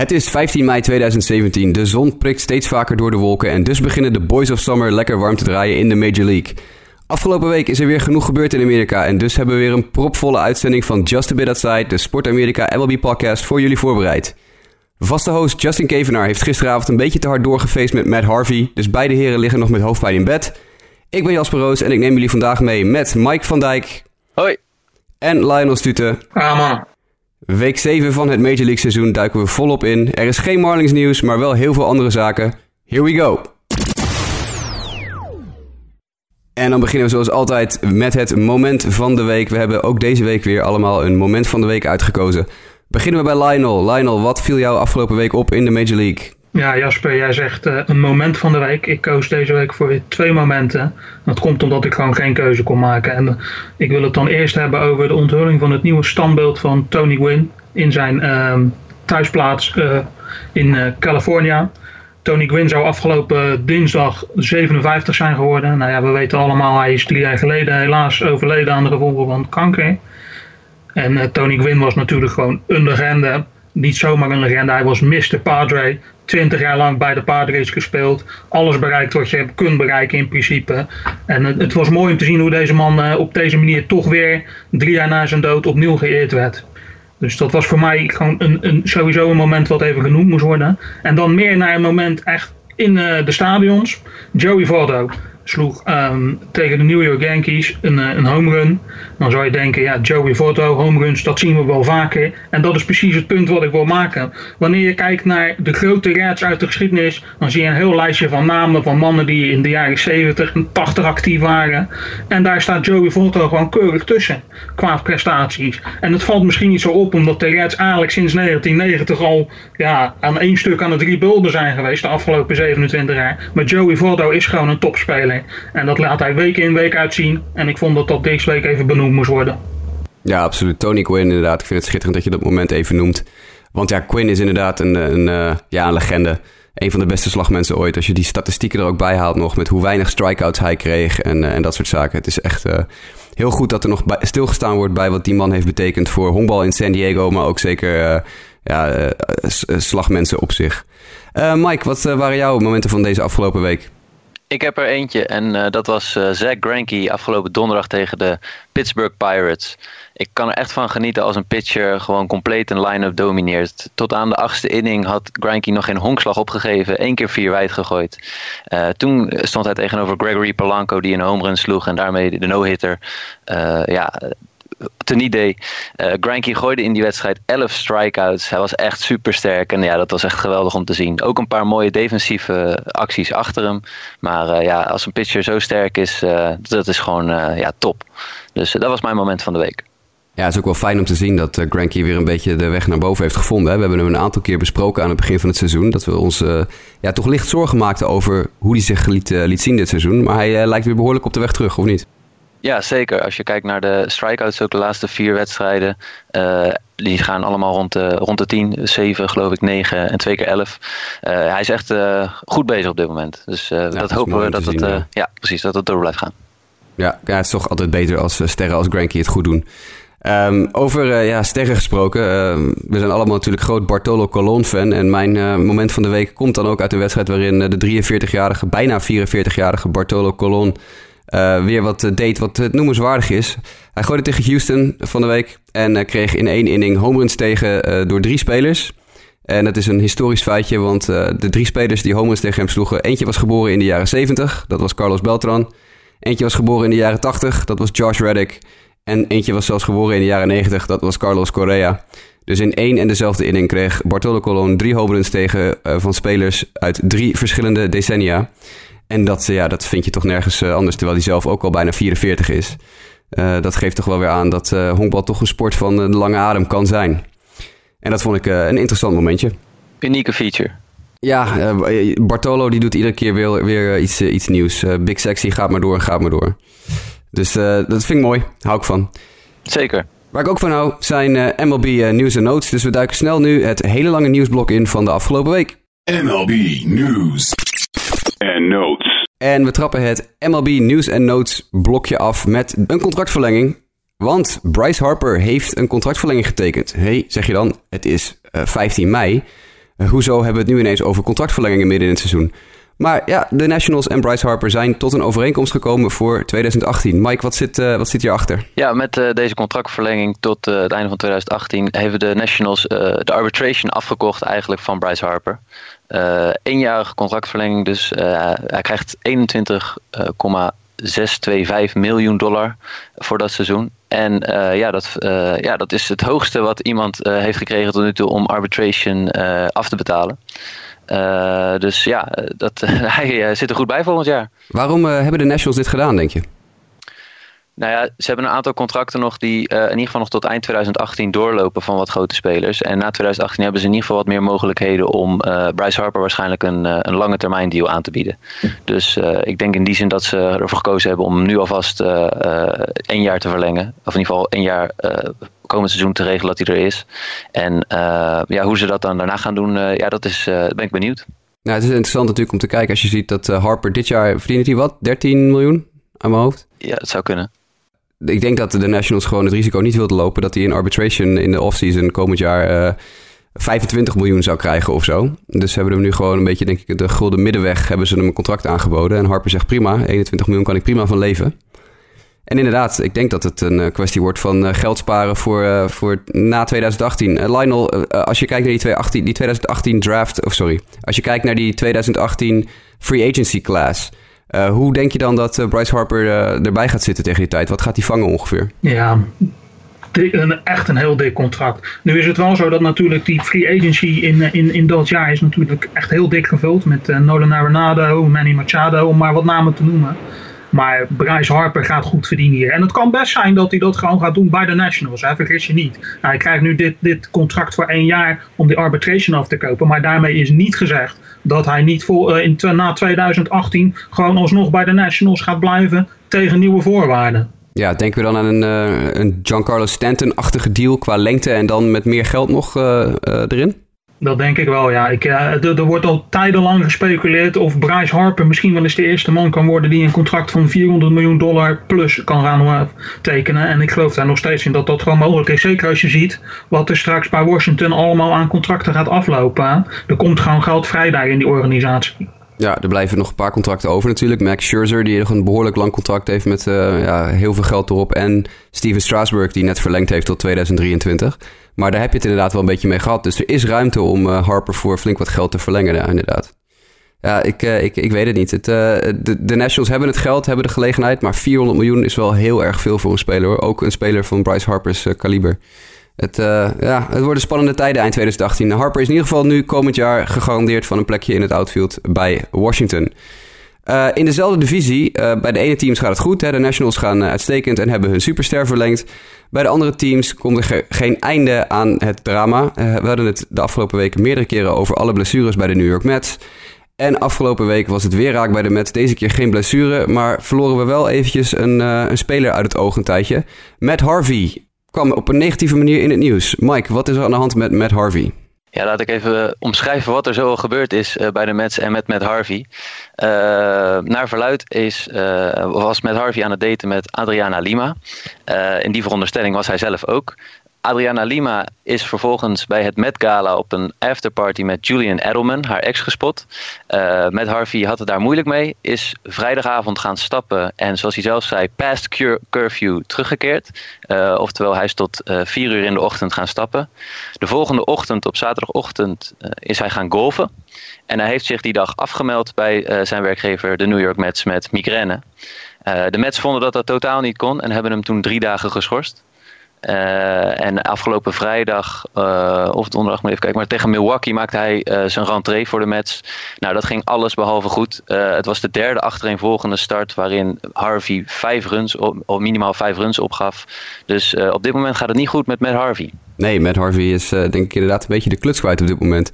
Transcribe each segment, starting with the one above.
Het is 15 mei 2017. De zon prikt steeds vaker door de wolken en dus beginnen de Boys of Summer lekker warm te draaien in de Major League. Afgelopen week is er weer genoeg gebeurd in Amerika en dus hebben we weer een propvolle uitzending van Just a Bit Outside, de Sport Amerika MLB podcast, voor jullie voorbereid. Vaste host Justin Kevenaar heeft gisteravond een beetje te hard doorgefeest met Matt Harvey, dus beide heren liggen nog met hoofdpijn in bed. Ik ben Jasper Roos en ik neem jullie vandaag mee met Mike van Dijk. Hoi. En Lionel Stute. Ah man. Week 7 van het Major League seizoen duiken we volop in. Er is geen Marlins nieuws, maar wel heel veel andere zaken. Here we go. En dan beginnen we zoals altijd met het moment van de week. We hebben ook deze week weer allemaal een moment van de week uitgekozen. Beginnen we bij Lionel. Lionel, wat viel jou afgelopen week op in de Major League? Ja, Jasper, jij zegt uh, een moment van de week. Ik koos deze week voor twee momenten. Dat komt omdat ik gewoon geen keuze kon maken. En uh, ik wil het dan eerst hebben over de onthulling van het nieuwe standbeeld van Tony Gwynn in zijn uh, thuisplaats uh, in California. Tony Gwynn zou afgelopen dinsdag 57 zijn geworden. Nou ja, we weten allemaal, hij is drie jaar geleden helaas overleden aan de gevolgen van kanker. En Tony Gwynn was natuurlijk gewoon een legende niet zomaar een legende. Hij was Mr. Padre. 20 jaar lang bij de Padres gespeeld. Alles bereikt wat je kunt bereiken in principe. En het, het was mooi om te zien hoe deze man uh, op deze manier toch weer drie jaar na zijn dood opnieuw geëerd werd. Dus dat was voor mij gewoon een, een, sowieso een moment wat even genoemd moest worden. En dan meer naar een moment echt in uh, de stadions. Joey Votto sloeg um, tegen de New York Yankees een, een home run. Dan zou je denken, ja, Joey Votto, home runs, dat zien we wel vaker. En dat is precies het punt wat ik wil maken. Wanneer je kijkt naar de grote reds uit de geschiedenis, dan zie je een heel lijstje van namen van mannen die in de jaren 70 en 80 actief waren. En daar staat Joey Votto gewoon keurig tussen, qua prestaties. En het valt misschien niet zo op, omdat de reds eigenlijk sinds 1990 al ja, aan één stuk aan het rebuilden zijn geweest, de afgelopen 27 jaar. Maar Joey Votto is gewoon een topspeler. En dat laat hij week in, week uit zien. En ik vond dat dat deze week even benoemd moest worden. Ja, absoluut. Tony Quinn inderdaad. Ik vind het schitterend dat je dat moment even noemt. Want ja, Quinn is inderdaad een, een, een, ja, legende. Een van de beste slagmensen ooit. Als je die statistieken er ook bij haalt nog... met hoe weinig strikeouts hij kreeg en, en dat soort zaken. Het is echt uh, heel goed dat er nog bij, stilgestaan wordt... bij wat die man heeft betekend voor honkbal in San Diego... maar ook zeker ja, slagmensen op zich. Mike, wat waren jouw momenten van deze afgelopen week? Ik heb er eentje en uh, dat was Zach Greinke afgelopen donderdag tegen de Pittsburgh Pirates. Ik kan er echt van genieten als een pitcher gewoon compleet een line-up domineert. Tot aan de achtste inning had Greinke nog geen honkslag opgegeven. één keer vier wijd gegooid. Uh, toen stond hij tegenover Gregory Polanco die een home run sloeg en daarmee de no-hitter. ja, ten idee. Uh, Granky gooide in die wedstrijd 11 strikeouts. Hij was echt super sterk. En ja, dat was echt geweldig om te zien. Ook een paar mooie defensieve acties achter hem. Maar uh, ja, als een pitcher zo sterk is, uh, dat is gewoon ja, top. Dus dat was mijn moment van de week. Ja, het is ook wel fijn om te zien dat Granky weer een beetje de weg naar boven heeft gevonden. Hè. We hebben hem een aantal keer besproken aan het begin van het seizoen. Dat we ons ja, toch licht zorgen maakten over hoe hij zich liet, liet zien dit seizoen. Maar hij lijkt weer behoorlijk op de weg terug, of niet? Ja, zeker. Als je kijkt naar de strikeouts, ook de laatste vier wedstrijden. Uh, die gaan allemaal rond de, rond de 10, 7 geloof ik, 9 en twee keer 11. Uh, hij is echt uh, goed bezig op dit moment. Dus ja, dat, dat hopen we dat het, ja. ja. precies, dat het door blijft gaan. Ja, ja, het is toch altijd beter als sterren als Granky het goed doen. Um, over ja, sterren gesproken. Uh, we zijn allemaal natuurlijk groot Bartolo Colon fan. En mijn uh, moment van de week komt dan ook uit een wedstrijd waarin de 43-jarige, bijna 44-jarige Bartolo Colon uh, weer wat deed wat noemenswaardig is. Hij gooide tegen Houston van de week en kreeg in één inning home runs tegen door drie spelers. En dat is een historisch feitje, want de drie spelers die home runs tegen hem sloegen... eentje was geboren in de jaren 70, dat was Carlos Beltran. Eentje was geboren in de jaren 80, dat was Josh Reddick. En eentje was zelfs geboren in de jaren 90, dat was Carlos Correa. Dus in één en dezelfde inning kreeg Bartolo Colon drie home runs tegen van spelers uit drie verschillende decennia... En dat, ja, dat vind je toch nergens anders, terwijl hij zelf ook al bijna 44 is. Uh, dat geeft toch wel weer aan dat uh, honkbal toch een sport van de lange adem kan zijn. En dat vond ik uh, een interessant momentje. Unieke feature. Ja, Bartolo die doet iedere keer weer, weer iets, iets nieuws. Big Sexy gaat maar door en gaat maar door. Dus dat vind ik mooi. Hou ik van. Zeker. Waar ik ook van hou zijn MLB News en Notes. Dus we duiken snel nu het hele lange nieuwsblok in van de afgelopen week. MLB News en Notes. En we trappen het MLB News en Notes blokje af met een contractverlenging. Want Bryce Harper heeft een contractverlenging getekend. hey, zeg je dan, het is uh, 15 mei. hoezo hebben we het nu ineens over contractverlengingen midden in het seizoen? Maar ja, de Nationals en Bryce Harper zijn tot een overeenkomst gekomen voor 2018. Mike, wat zit, uh, wat zit hierachter? Ja, met uh, deze contractverlenging tot uh, het einde van 2018 hebben de Nationals de arbitration afgekocht eigenlijk van Bryce Harper. eenjarige contractverlenging, dus hij krijgt 21,625 miljoen dollar voor dat seizoen. En ja, dat, ja, dat is het hoogste wat iemand heeft gekregen tot nu toe om arbitration af te betalen. Uh, dus ja, dat, hij uh, zit er goed bij volgend jaar. Waarom hebben de Nationals dit gedaan, denk je? Nou ja, ze hebben een aantal contracten nog die in ieder geval nog tot eind 2018 doorlopen van wat grote spelers. En na 2018 hebben ze in ieder geval wat meer mogelijkheden om Bryce Harper waarschijnlijk een, een lange termijn deal aan te bieden. Dus ik denk in die zin dat ze ervoor gekozen hebben om nu alvast één jaar te verlengen. Of in ieder geval één jaar komend seizoen te regelen dat hij er is. En ja, hoe ze dat dan daarna gaan doen, ja, dat is, ben ik benieuwd. Nou, het is interessant natuurlijk om te kijken als je ziet dat Harper dit jaar verdient hij wat? 13 miljoen aan mijn hoofd? Ja, dat zou kunnen. Ik denk dat de Nationals gewoon het risico niet wilden lopen dat hij in arbitration in de offseason komend jaar 25 miljoen zou krijgen of zo. Dus hebben hem nu gewoon een beetje, denk ik, de gulden middenweg hebben ze hem een contract aangeboden. En Harper zegt prima, 21 miljoen kan ik prima van leven. En inderdaad, ik denk dat het een eh, kwestie wordt van eh, geld sparen voor, voor na 2018. Lionel, als je kijkt naar die 2018, die 2018 draft, of sorry, als je kijkt naar die 2018 free agency class. Hoe denk je dan dat Bryce Harper erbij gaat zitten tegen die tijd? Wat gaat hij vangen ongeveer? Ja, een, echt een heel dik contract. Nu is het wel zo dat natuurlijk die free agency in, in, in dat jaar is natuurlijk echt heel dik gevuld. Met Nolan Arenado, Manny Machado, om maar wat namen te noemen. Maar Bryce Harper gaat goed verdienen hier. En het kan best zijn dat hij dat gewoon gaat doen bij de Nationals. Hè? Vergis je niet. Nou, hij krijgt nu dit, dit contract voor één jaar om die arbitration af te kopen. Maar daarmee is niet gezegd dat hij niet voor, uh, in, na 2018 gewoon alsnog bij de Nationals gaat blijven tegen nieuwe voorwaarden. Ja, denken we dan aan een, uh, een Giancarlo Stanton-achtige deal qua lengte en dan met meer geld nog uh, erin? Dat denk ik wel, ja. Ik, uh, er wordt al tijdenlang gespeculeerd of Bryce Harper misschien wel eens de eerste man kan worden die een contract van 400 miljoen dollar plus kan gaan uh, tekenen. En ik geloof daar nog steeds in dat dat gewoon mogelijk is. Zeker als je ziet wat er straks bij Washington allemaal aan contracten gaat aflopen. Er komt gewoon geld vrij daar in die organisatie. Ja, er blijven nog een paar contracten over natuurlijk. Max Scherzer, die nog een behoorlijk lang contract heeft met uh, ja, heel veel geld erop. En Steven Strasburg, die net verlengd heeft tot 2023. Maar daar heb je het inderdaad wel een beetje mee gehad. Dus er is ruimte om uh, Harper voor flink wat geld te verlengen, ja, inderdaad. Ja, ik, uh, ik, ik weet het niet. Het, de, de, Nationals hebben het geld, hebben de gelegenheid. Maar 400 miljoen is wel heel erg veel voor een speler hoor. Ook een speler van Bryce Harper's kaliber. Het, uh, ja, het worden spannende tijden eind 2018. Harper is in ieder geval nu komend jaar gegarandeerd van een plekje in het outfield bij Washington. Uh, in dezelfde divisie, uh, bij de ene teams gaat het goed. Hè? De Nationals gaan uitstekend en hebben hun superster verlengd. Bij de andere teams komt er ge geen einde aan het drama. we hadden het de afgelopen weken meerdere keren over alle blessures bij de New York Mets. En afgelopen week was het weer raak bij de Mets. Deze keer geen blessure, maar verloren we wel eventjes een, een speler uit het oog een tijdje. Matt Harvey kwam op een negatieve manier in het nieuws. Mike, wat is er aan de hand met Matt Harvey? Ja, laat ik even omschrijven wat er zo al gebeurd is uh, bij de Mets en met Matt Harvey. Uh, naar verluid is, was Matt Harvey aan het daten met Adriana Lima. in die veronderstelling was hij zelf ook. Adriana Lima is vervolgens bij het Met Gala op een afterparty met Julian Edelman, haar ex, gespot. Uh, met Harvey had het daar moeilijk mee, is vrijdagavond gaan stappen en zoals hij zelf zei, past curfew teruggekeerd. Uh, oftewel, hij is tot uh, vier uur in de ochtend gaan stappen. De volgende ochtend, op zaterdagochtend, is hij gaan golfen. En hij heeft zich die dag afgemeld bij zijn werkgever, de New York Mets, met migraine. de Mets vonden dat dat totaal niet kon en hebben hem toen drie dagen geschorst. Uh, en afgelopen vrijdag, uh, of donderdag, moet even kijken, maar tegen Milwaukee maakte hij uh, zijn rentree voor de Mets. Nou, dat ging alles behalve goed. het was de derde achtereenvolgende start waarin Harvey vijf runs, of minimaal vijf runs opgaf. Dus op dit moment gaat het niet goed met Matt Harvey. Nee, Matt Harvey is denk ik inderdaad een beetje de kluts kwijt op dit moment.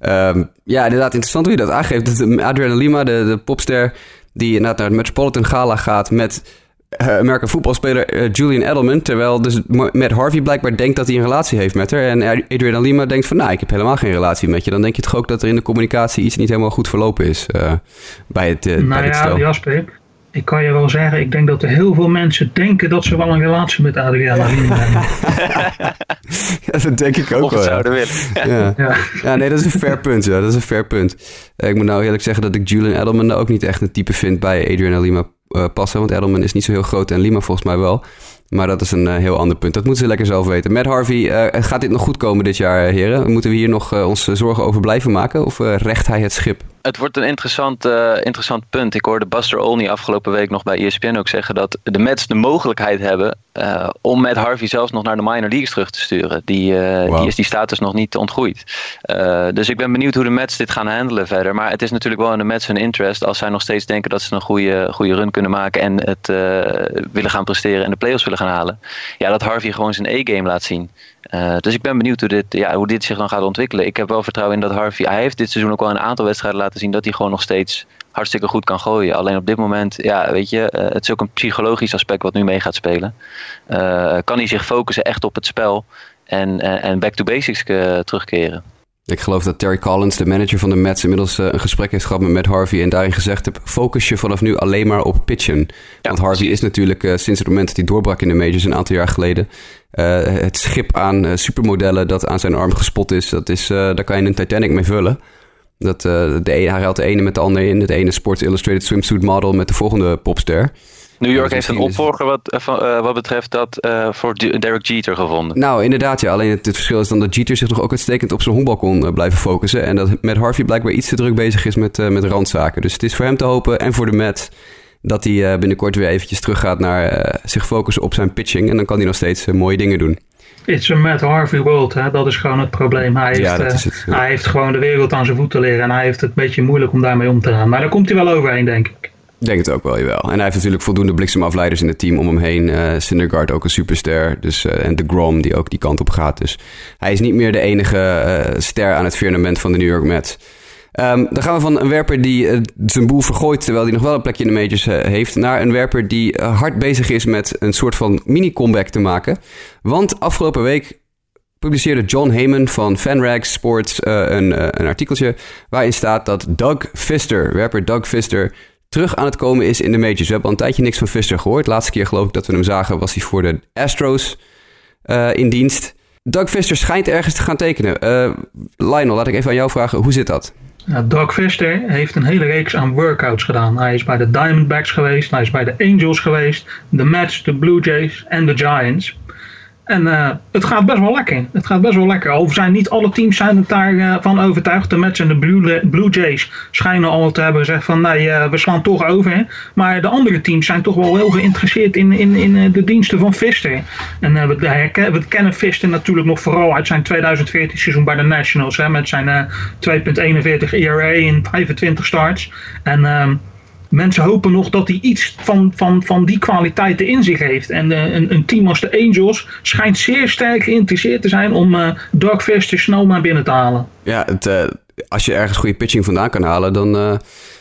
Um, ja, inderdaad interessant hoe je dat aangeeft. Adriana Lima, de, de popster, die inderdaad naar het Metropolitan Gala gaat met American voetbalspeler uh, Julian Edelman. Terwijl dus Matt Harvey blijkbaar denkt dat hij een relatie heeft met haar. En Adrian Lima denkt van, nou, ik heb helemaal geen relatie met je. Dan denk je toch ook dat er in de communicatie iets niet helemaal goed verlopen is uh, bij het, uh, nou bij ja, stel. Jasper, Ik kan je wel zeggen, ik denk dat er heel veel mensen denken dat ze wel een relatie met Adriana Lima hebben. ja, dat denk ik ook Of wel. ja. zouden willen. Ja. Ja. ja, nee, dat is een fair punt. Ja. Dat is een fair punt. Eh, ik moet nou eerlijk zeggen dat ik Julian Edelman ook niet echt een type vind bij Adrian en Lima eh, passen. Want Edelman is niet zo heel groot en Lima volgens mij wel. Maar dat is een eh, heel ander punt. Dat moeten ze lekker zelf weten. Matt Harvey, eh, gaat dit nog goed komen dit jaar, heren? Moeten we hier nog eh, ons zorgen over blijven maken? Of recht hij het schip? Het wordt een interessant, eh, interessant punt. Ik hoorde Buster Olney afgelopen week nog bij ESPN ook zeggen dat de Mets de mogelijkheid hebben eh, om met Harvey zelfs nog naar de minor leagues terug te sturen. Die, Wauw. die is die status nog niet ontgroeid. Dus ik ben benieuwd hoe de Mets dit gaan handelen verder. Maar het is natuurlijk wel in de Mets hun interest als zij nog steeds denken dat ze een goede, goede run kunnen maken en het willen gaan presteren en de playoffs willen gaan halen. Ja, dat Harvey gewoon zijn A-game laat zien. Eh, dus ik ben benieuwd hoe dit, ja, hoe dit zich dan gaat ontwikkelen. Ik heb wel vertrouwen in dat Harvey. Hij heeft dit seizoen ook wel een aantal wedstrijden laten zien dat hij gewoon nog steeds hartstikke goed kan gooien. Alleen op dit moment, ja, weet je, eh, het is ook een psychologisch aspect wat nu mee gaat spelen. Eh, kan hij zich focussen echt op het spel en, en, en back to basics terugkeren. Ik geloof dat Terry Collins, de manager van de Mets, inmiddels een gesprek heeft gehad met Matt Harvey. En daarin gezegd heb: focus je vanaf nu alleen maar op pitchen. Want Harvey is natuurlijk sinds het moment dat hij doorbrak in de majors een aantal jaar geleden. Eh, het schip aan eh, supermodellen dat aan zijn arm gespot is. Dat is eh, daar kan je een Titanic mee vullen. Dat, de ene, hij ruilt de ene met de andere in. Het ene Sports Illustrated swimsuit model met de volgende popster. New York heeft een opvolger wat, wat betreft dat voor Derek Jeter gevonden. Nou, inderdaad, ja. Alleen het, het verschil is dan dat Jeter zich nog ook uitstekend op zijn honkbal kon blijven focussen. En dat met Harvey blijkbaar iets te druk bezig is met, met randzaken. Dus het is voor hem te hopen en voor de Met dat hij eh, binnenkort weer eventjes teruggaat naar eh, zich focussen op zijn pitching. En dan kan hij nog steeds eh, mooie dingen doen. It's a Matt Harvey world, hè? dat is gewoon het probleem. Hij heeft, Ja, dat is het, ja. hij heeft gewoon de wereld aan zijn voeten liggen en hij heeft het een beetje moeilijk om daarmee om te gaan. Maar daar komt hij wel overheen, denk ik. Denk het ook wel, jawel. En hij heeft natuurlijk voldoende bliksemafleiders in het team om hem heen. Eh Syndergaard ook een superster. Dus, en de Grom die ook die kant op gaat. Dus hij is niet meer de enige ster aan het firmament van de New York Mets. Ehm, dan gaan we van een werper die eh, zijn boel vergooit... terwijl hij nog wel een plekje in de majors eh, heeft... naar een werper die eh, hard bezig is met een soort van mini-comeback te maken. Want afgelopen week publiceerde John Heyman van Fanrags Sports een, een artikeltje... waarin staat dat Doug Fister, werper Doug Fister terug aan het komen is in de majors. We hebben al een tijdje niks van Fister gehoord. Laatste keer geloof ik dat we hem zagen was hij voor de Astros in dienst. Doug Fister schijnt ergens te gaan tekenen. Lionel, laat ik even aan jou vragen. Hoe zit dat? Doug Fister heeft een hele reeks aan workouts gedaan. Hij is bij de Diamondbacks geweest, hij is bij de Angels geweest, de Mets, de Blue Jays en de Giants. En eh, het gaat best wel lekker. Het gaat best wel lekker. Al zijn niet alle teams zijn het daarvan van overtuigd. De Mets en de Blue, Jays schijnen al te hebben gezegd van nee, eh, we slaan toch over. hè. Maar de andere teams zijn toch wel heel geïnteresseerd in, in, in eh, de diensten van Fister. En eh, we, we kennen Fister natuurlijk nog vooral uit zijn 2014 seizoen bij de Nationals. Hè, met zijn eh 2.41 ERA in 25 starts. En ehm, mensen hopen nog dat hij iets van, van, van die kwaliteiten in zich heeft. En eh, een, een team als de Angels schijnt zeer sterk geïnteresseerd te zijn om Doug Fister snel naar binnen te halen. Ja, het, eh, als je ergens goede pitching vandaan kan halen, dan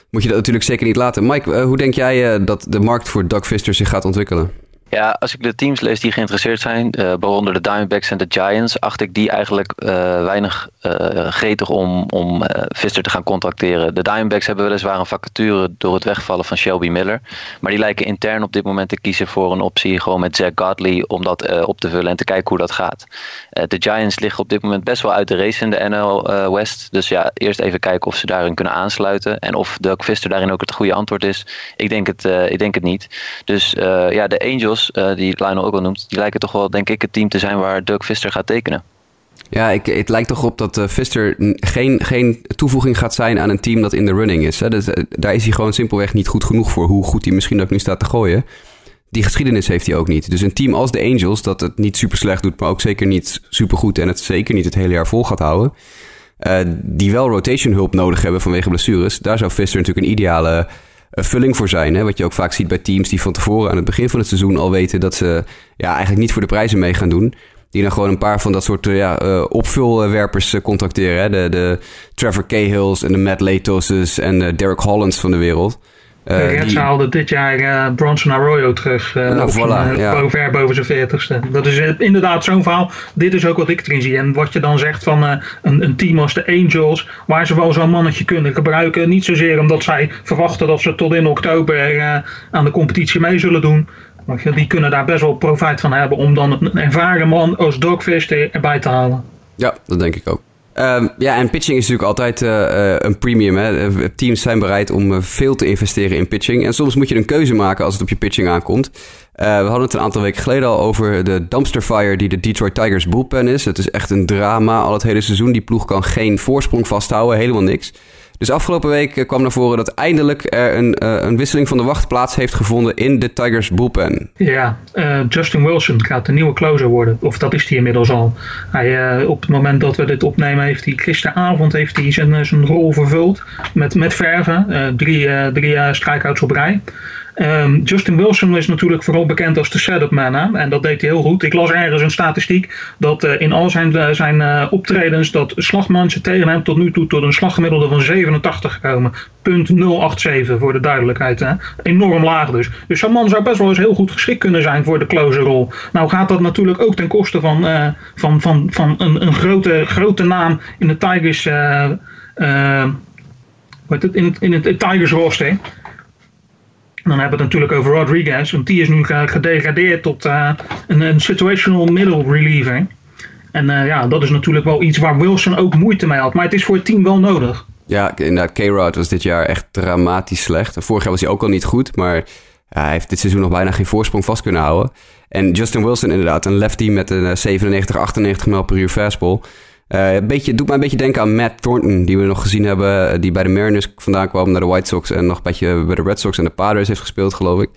moet je dat natuurlijk zeker niet laten. Mike, hoe denk jij dat de markt voor Doug zich gaat ontwikkelen? Ja, als ik de teams lees die geïnteresseerd zijn, eh waaronder de Diamondbacks en de Giants, acht ik die eigenlijk eh, weinig eh, gretig om, om Fister te gaan contacteren. De Diamondbacks hebben weliswaar een vacature door het wegvallen van Shelby Miller, maar die lijken intern op dit moment te kiezen voor een optie gewoon met Zach Godley om dat op te vullen en te kijken hoe dat gaat. De Giants liggen op dit moment best wel uit de race in de NL West, dus ja, eerst even kijken of ze daarin kunnen aansluiten en of Doug Fister daarin ook het goede antwoord is. Ik denk het, ik denk het niet. Dus ja, de Angels, eh, die Lionel ook al noemt, die lijken toch wel, denk ik, het team te zijn waar Doug Fister gaat tekenen. Ja, ik, het lijkt toch op dat n- geen, geen toevoeging gaat zijn aan een team dat in de running is. Hè? Dus, eh, daar is hij gewoon simpelweg niet goed genoeg voor, hoe goed hij misschien ook nu staat te gooien. Die geschiedenis heeft hij ook niet. Dus een team als de Angels, dat het niet super slecht doet, maar ook zeker niet super goed en het zeker niet het hele jaar vol gaat houden. die wel rotation hulp nodig hebben vanwege blessures. Daar zou Fister natuurlijk een ideale vulling voor zijn. Hè? Wat je ook vaak ziet bij teams die van tevoren aan het begin van het seizoen al weten dat ze ja, eigenlijk niet voor de prijzen mee gaan doen. Die dan gewoon een paar van dat soort eh, ja, eh, opvulwerpers eh, contracteren. Hè? De, de Trevor Cahills en de Matt Latoses en de Derek Hollands van de wereld. De Reds haalden dit jaar uh, Bronson Arroyo terug. Uh, nou, voilà, ja. boven, ver boven zijn veertigste. Dat is inderdaad zo'n verhaal. Dit is ook wat ik erin zie. En wat je dan zegt van een, een, team als de Angels, waar ze wel zo'n mannetje kunnen gebruiken. Niet zozeer omdat zij verwachten dat ze tot in oktober aan de competitie mee zullen doen. Maar die kunnen daar best wel profijt van hebben om dan een ervaren man als Dogfish erbij te halen. Ja, dat denk ik ook. Um, ja, en pitching is natuurlijk altijd uh, een premium. Hè? Teams zijn bereid om veel te investeren in pitching. En soms moet je een keuze maken als het op je pitching aankomt. We hadden het een aantal weken geleden al over de dumpster fire die de Detroit Tigers bullpen is. Het is echt een drama al het hele seizoen. Die ploeg kan geen voorsprong vasthouden, helemaal niks. Dus afgelopen week eh, kwam naar voren dat eindelijk er een, uh, een wisseling van de wacht plaats heeft gevonden in de Tigers bullpen. Ja, uh, Justin Wilson gaat de nieuwe closer worden. Of dat is hij inmiddels al. Hij, op het moment dat we dit opnemen heeft hij gisteravond heeft hij zijn, zijn rol vervuld met, met verven. drie drie strikeouts op rij. Um, Justin Wilson is natuurlijk vooral bekend als de setup man. En dat deed hij heel goed. Ik las ergens een statistiek dat uh, in al zijn, uh, zijn uh, optredens dat slagmansen tegen hem tot nu toe tot een slaggemiddelde van 87 gekomen. Punt 087 voor de duidelijkheid. Hè? Enorm laag dus. Dus zo'n man zou best wel eens heel goed geschikt kunnen zijn voor de closerrol. Nou gaat dat natuurlijk ook ten koste van, van, van, van een, een grote, grote naam in de Tigers. het, in, het, in het Tigers roster. Dan hebben we het natuurlijk over Rodriguez, want die is nu gedegradeerd tot uh, een, een, situational middle reliever. En uh, ja, dat is natuurlijk wel iets waar Wilson ook moeite mee had. Maar het is voor het team wel nodig. Ja, inderdaad, K-Rod was dit jaar echt dramatisch slecht. Vorig jaar was hij ook al niet goed, maar hij heeft dit seizoen nog bijna geen voorsprong vast kunnen houden. En Justin Wilson inderdaad, een lefty met een 97, eh, 98 mijl per uur fastball. Uh, een beetje, doet mij een beetje denken aan Matt Thornton, die we nog gezien hebben, eh, die bij de Mariners vandaan kwam naar de White Sox en nog een beetje bij de Red Sox en de Padres heeft gespeeld, geloof ik.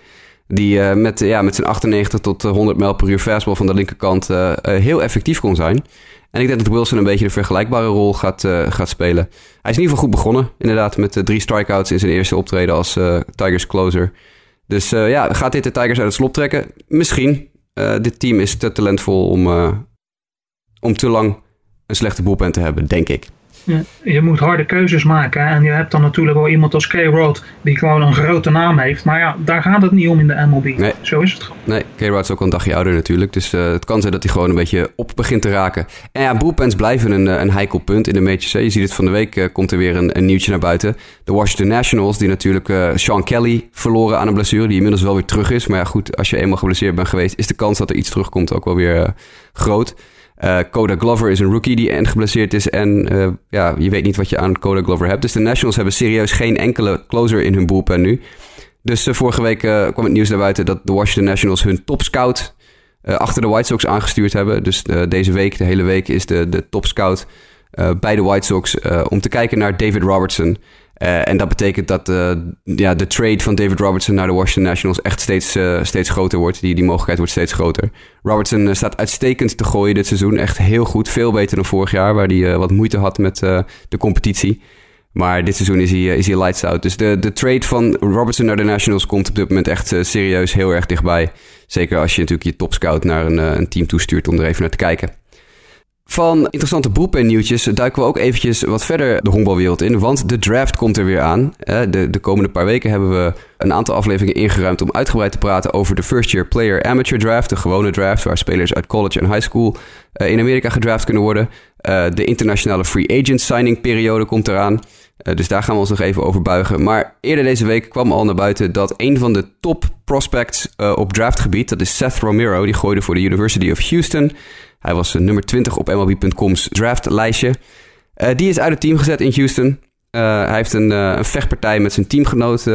Die uh, met, ja, met zijn 98 tot 100 mijl per uur fastball van de linkerkant heel effectief kon zijn. En ik denk dat Wilson een beetje een vergelijkbare rol gaat, gaat spelen. Hij is in ieder geval goed begonnen, inderdaad, met drie strikeouts in zijn eerste optreden als Tigers closer. Dus ja, gaat dit de Tigers uit het slop trekken? Misschien. dit team is te talentvol om, om te lang een slechte boelpen te hebben, denk ik. Ja, je moet harde keuzes maken. En je hebt dan natuurlijk wel iemand als K-Rod die gewoon een grote naam heeft. Maar ja, daar gaat het niet om in de MLB. Nee. Zo is het gewoon. Nee, K-Rod is ook een dagje ouder natuurlijk. Dus uh, het kan zijn dat hij gewoon een beetje op begint te raken. En ja, bullpens blijven een, eh, een heikel punt in de majors. Je ziet het van de week, uh, komt er weer een, een, nieuwtje naar buiten. De Washington Nationals, die natuurlijk uh, Sean Kelly verloren aan een blessure. Die inmiddels wel weer terug is. Maar ja, goed, als je eenmaal geblesseerd bent geweest, is de kans dat er iets terugkomt ook wel weer groot. Uh, Coda Glover is een rookie die en geblesseerd is. En uh, ja, je weet niet wat je aan Coda Glover hebt. Dus de Nationals hebben serieus geen enkele closer in hun bullpen nu. Dus uh, vorige week kwam het nieuws naar buiten dat de Washington Nationals hun top scout achter de White Sox aangestuurd hebben. Dus deze week, de hele week, is de, de top scout bij de White Sox om te kijken naar David Robertson. Uh, en dat betekent dat uh, ja, de trade van David Robertson naar de Washington Nationals echt steeds, uh, steeds groter wordt. Die, die mogelijkheid wordt steeds groter. Robertson staat uitstekend te gooien dit seizoen. Echt heel goed. Veel beter dan vorig jaar, waar hij wat moeite had met de competitie. Maar dit seizoen is hij, is hij lights out. Dus de, de trade van Robertson naar de Nationals komt op dit moment echt serieus heel erg dichtbij. Zeker als je natuurlijk je topscout naar een, een team toestuurt om er even naar te kijken. Van interessante bullpen nieuwtjes duiken we ook eventjes wat verder de honkbalwereld in. Want de draft komt er weer aan. De, de komende paar weken hebben we een aantal afleveringen ingeruimd om uitgebreid te praten over de First Year Player Amateur Draft. De gewone draft waar spelers uit college en high school eh, in Amerika gedraft kunnen worden. Eh, de internationale free agent signing periode komt eraan. Dus daar gaan we ons nog even over buigen. Maar eerder deze week kwam al naar buiten dat een van de top prospects op draftgebied, dat is Seth Romero, die gooide voor de University of Houston. Hij was nummer 20 op MLB.com's draftlijstje. Uh, die is uit het team gezet in Houston. Uh, hij heeft een, een, vechtpartij met zijn teamgenoot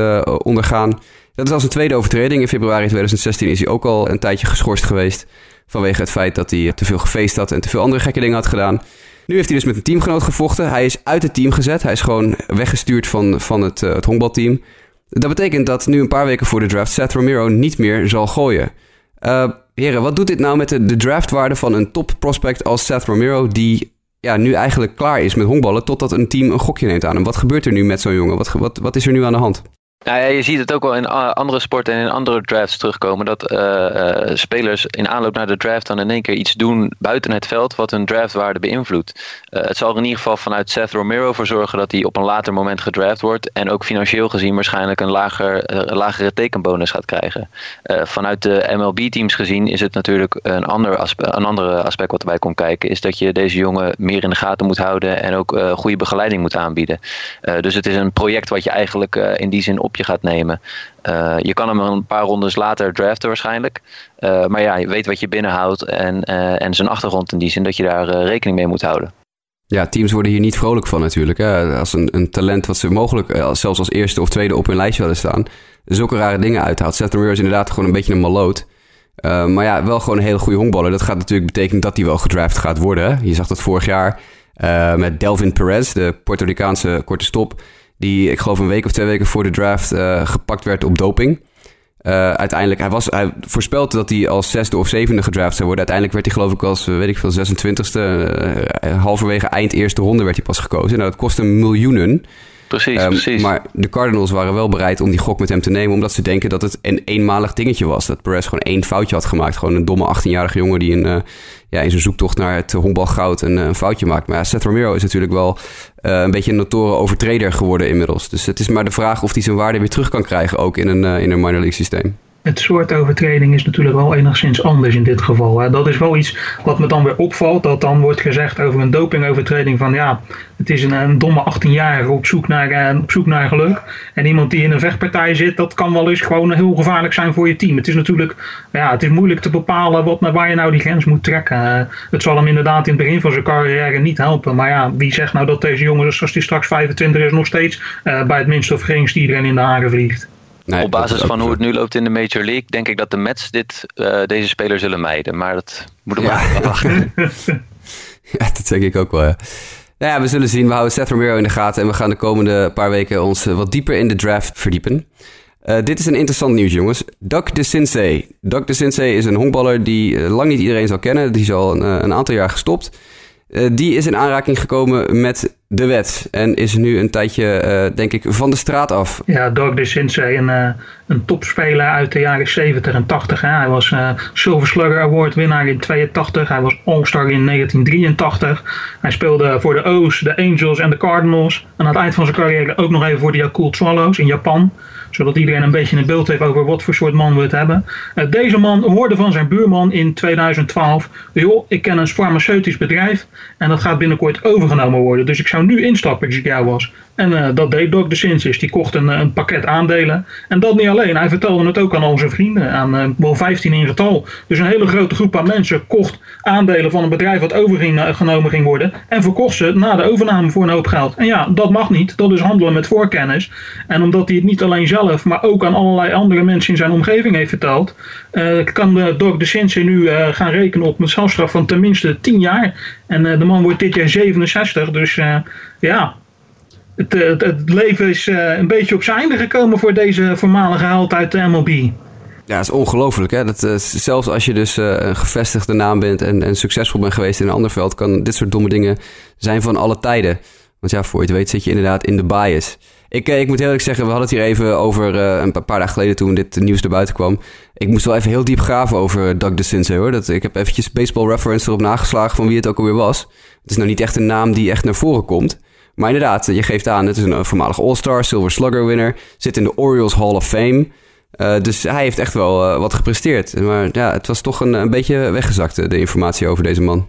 ondergaan. Dat is al zijn tweede overtreding. In februari 2016 is hij ook al een tijdje geschorst geweest. Vanwege het feit dat hij te veel gefeest had en te veel andere gekke dingen had gedaan. Nu heeft hij dus met een teamgenoot gevochten. Hij is uit het team gezet. Hij is gewoon weggestuurd van, van het, het honkbalteam. Dat betekent dat nu een paar weken voor de draft Seth Romero niet meer zal gooien. Uh, heren, wat doet dit nou met de, de draftwaarde van een top prospect als Seth Romero, die ja, nu eigenlijk klaar is met honkballen, totdat een team een gokje neemt aan hem? Wat gebeurt er nu met zo'n jongen? Wat, wat, wat is er nu aan de hand? Nou ja, je ziet het ook wel in andere sporten en in andere drafts terugkomen. Dat uh, spelers in aanloop naar de draft dan in één keer iets doen buiten het veld wat hun draftwaarde beïnvloedt. Uh, het zal er in ieder geval vanuit Seth Romero voor zorgen dat hij op een later moment gedraft wordt. En ook financieel gezien waarschijnlijk een lager, lagere tekenbonus gaat krijgen. vanuit de MLB-teams gezien is het natuurlijk een ander, een andere aspect wat erbij komt kijken. Is dat je deze jongen meer in de gaten moet houden en ook goede begeleiding moet aanbieden. dus het is een project wat je eigenlijk in die zin op je gaat nemen. Uh, je kan hem een paar rondes later draften waarschijnlijk. Uh, maar ja, je weet wat je binnenhoudt en, uh, en zijn achtergrond in die zin dat je daar rekening mee moet houden. Ja, teams worden hier niet vrolijk van natuurlijk. Hè? Als een, een talent wat ze mogelijk zelfs als eerste of tweede op hun lijstje hadden staan, zulke rare dingen uithaalt. Seth Royer is inderdaad gewoon een beetje een maloot. maar ja, wel gewoon een hele goede honkballer. Dat gaat natuurlijk betekenen dat hij wel gedraft gaat worden. Je zag dat vorig jaar met Delvin Perez, de Puerto Ricaanse korte stop die ik geloof een week of twee weken voor de draft uh, gepakt werd op doping. Uh, uiteindelijk, hij, was, hij voorspelde dat hij als zesde of zevende gedraft zou worden. Uiteindelijk werd hij geloof ik als, weet ik veel, 26e. Uh, halverwege eind eerste ronde werd hij pas gekozen. Nou, dat kostte miljoenen. Precies, um, precies. Maar de Cardinals waren wel bereid om die gok met hem te nemen, omdat ze denken dat het een eenmalig dingetje was. Dat Perez gewoon één foutje had gemaakt. Gewoon een domme 18-jarige jongen die een, uh, ja, in zijn zoektocht naar het honkbalgoud een, een foutje maakt. Maar ja, Seth Romero is natuurlijk wel uh, een beetje een notoren overtreder geworden inmiddels. Dus het is maar de vraag of hij zijn waarde weer terug kan krijgen, ook in een, uh, in een minor league systeem het soort overtreding is natuurlijk wel enigszins anders in dit geval. Hè. Dat is wel iets wat me dan weer opvalt. Dat dan wordt gezegd over een dopingovertreding van ja, het is een, domme 18-jarige op, zoek naar, uh, op zoek naar geluk. En iemand die in een vechtpartij zit, dat kan wel eens gewoon heel gevaarlijk zijn voor je team. Het is natuurlijk ja, het is moeilijk te bepalen wat, waar je nou die grens moet trekken. Het zal hem inderdaad in het begin van zijn carrière niet helpen. Maar ja, wie zegt nou dat deze jongen, als hij straks 25 is, nog steeds uh, bij het minste of geringste iedereen in de haren vliegt. Nee, Op basis van hoe het nu loopt in de Major League, denk ik dat de Mets dit, uh, deze speler zullen mijden. Maar dat moet ik ja. maar wachten. ja, dat denk ik ook wel. Ja. Nou ja, we zullen zien. We houden Seth Romero in de gaten en we gaan de komende paar weken ons uh, wat dieper in de draft verdiepen. Uh, dit is een interessant nieuws, jongens. Doug de Sensei. Doug de Sensei is een honkballer die lang niet iedereen zal kennen. Die is al een, een aantal jaar gestopt. Uh, die is in aanraking gekomen met de wet. En is nu een tijdje, uh, denk ik, van de straat af. Ja, Doug de Sensei, een, uh, een topspeler uit de jaren 70 en 80. Hè. Hij was Silver Slugger Award winnaar in 82. Hij was All-Star in 1983. Hij speelde voor de O's, de Angels en de Cardinals. En aan het eind van zijn carrière ook nog even voor de Yakult Swallows in Japan zodat iedereen een beetje een beeld heeft over wat voor soort man we het hebben. Uh, deze man hoorde van zijn buurman in 2012: joh, ik ken een farmaceutisch bedrijf en dat gaat binnenkort overgenomen worden. Dus ik zou nu instappen als ik jou was. En uh, dat deed Doc de Sinsis. Die kocht een, een, pakket aandelen. En dat niet alleen. Hij vertelde het ook aan zijn vrienden. Aan uh, wel 15 in getal. Dus een hele grote groep aan mensen kocht aandelen van een bedrijf wat overgenomen ging worden. En verkocht ze na de overname voor een hoop geld. En ja, dat mag niet. Dat is handelen met voorkennis. En omdat hij het niet alleen zelf, maar ook aan allerlei andere mensen in zijn omgeving heeft verteld. Uh, kan de Doc de Sinsis nu gaan rekenen op een celstraf van tenminste 10 jaar. En de man wordt dit jaar 67. Dus ja, het, eh, het, het, leven is uh, een beetje op zijn einde gekomen voor deze voormalige held uit de MLB. Ja, het is ongelooflijk. Hè? Dat, zelfs als je dus een gevestigde naam bent en, en succesvol bent geweest in een ander veld, kan dit soort domme dingen zijn van alle tijden. Want ja, voor je het weet zit je inderdaad in de bias. Ik, ik moet eerlijk zeggen, we hadden het hier even over een paar dagen geleden toen dit nieuws naar buiten kwam. Ik moest wel even heel diep graven over Doug de Sensei hoor. Dat, ik heb eventjes baseball reference erop nageslagen van wie het ook alweer was. Het is nou niet echt een naam die echt naar voren komt. Maar inderdaad, je geeft aan, het is een voormalig All-Star, Silver Slugger winner. Zit in de Orioles Hall of Fame. Uh, dus hij heeft echt wel uh, wat gepresteerd. Maar ja, het was toch een, een beetje weggezakt, de informatie over deze man.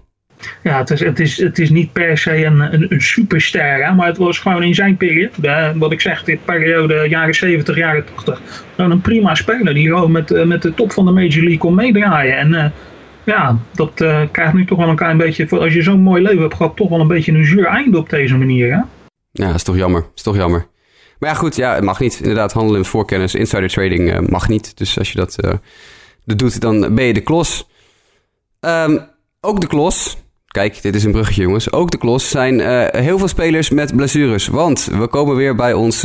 Ja, het is, het is, het is niet per se een, een, superster, hè, maar het was gewoon in zijn periode, wat ik zeg, dit periode jaren 70, jaren 80, gewoon een prima speler die gewoon met, met de top van de Major League kon meedraaien. En ja, dat uh, krijgt nu toch wel een klein beetje, als je zo'n mooi leven hebt gehad, toch wel een beetje een zuur einde op deze manier. Ja, dat is toch jammer. Dat is toch jammer. Maar ja, goed, ja, het mag niet. Inderdaad, handelen in voorkennis, insider trading uh, mag niet. Dus als je dat, uh, doet, dan ben je de klos. Um, ook de klos. Kijk, dit is een bruggetje, jongens. Ook de klos zijn heel veel spelers met blessures. Want we komen weer bij ons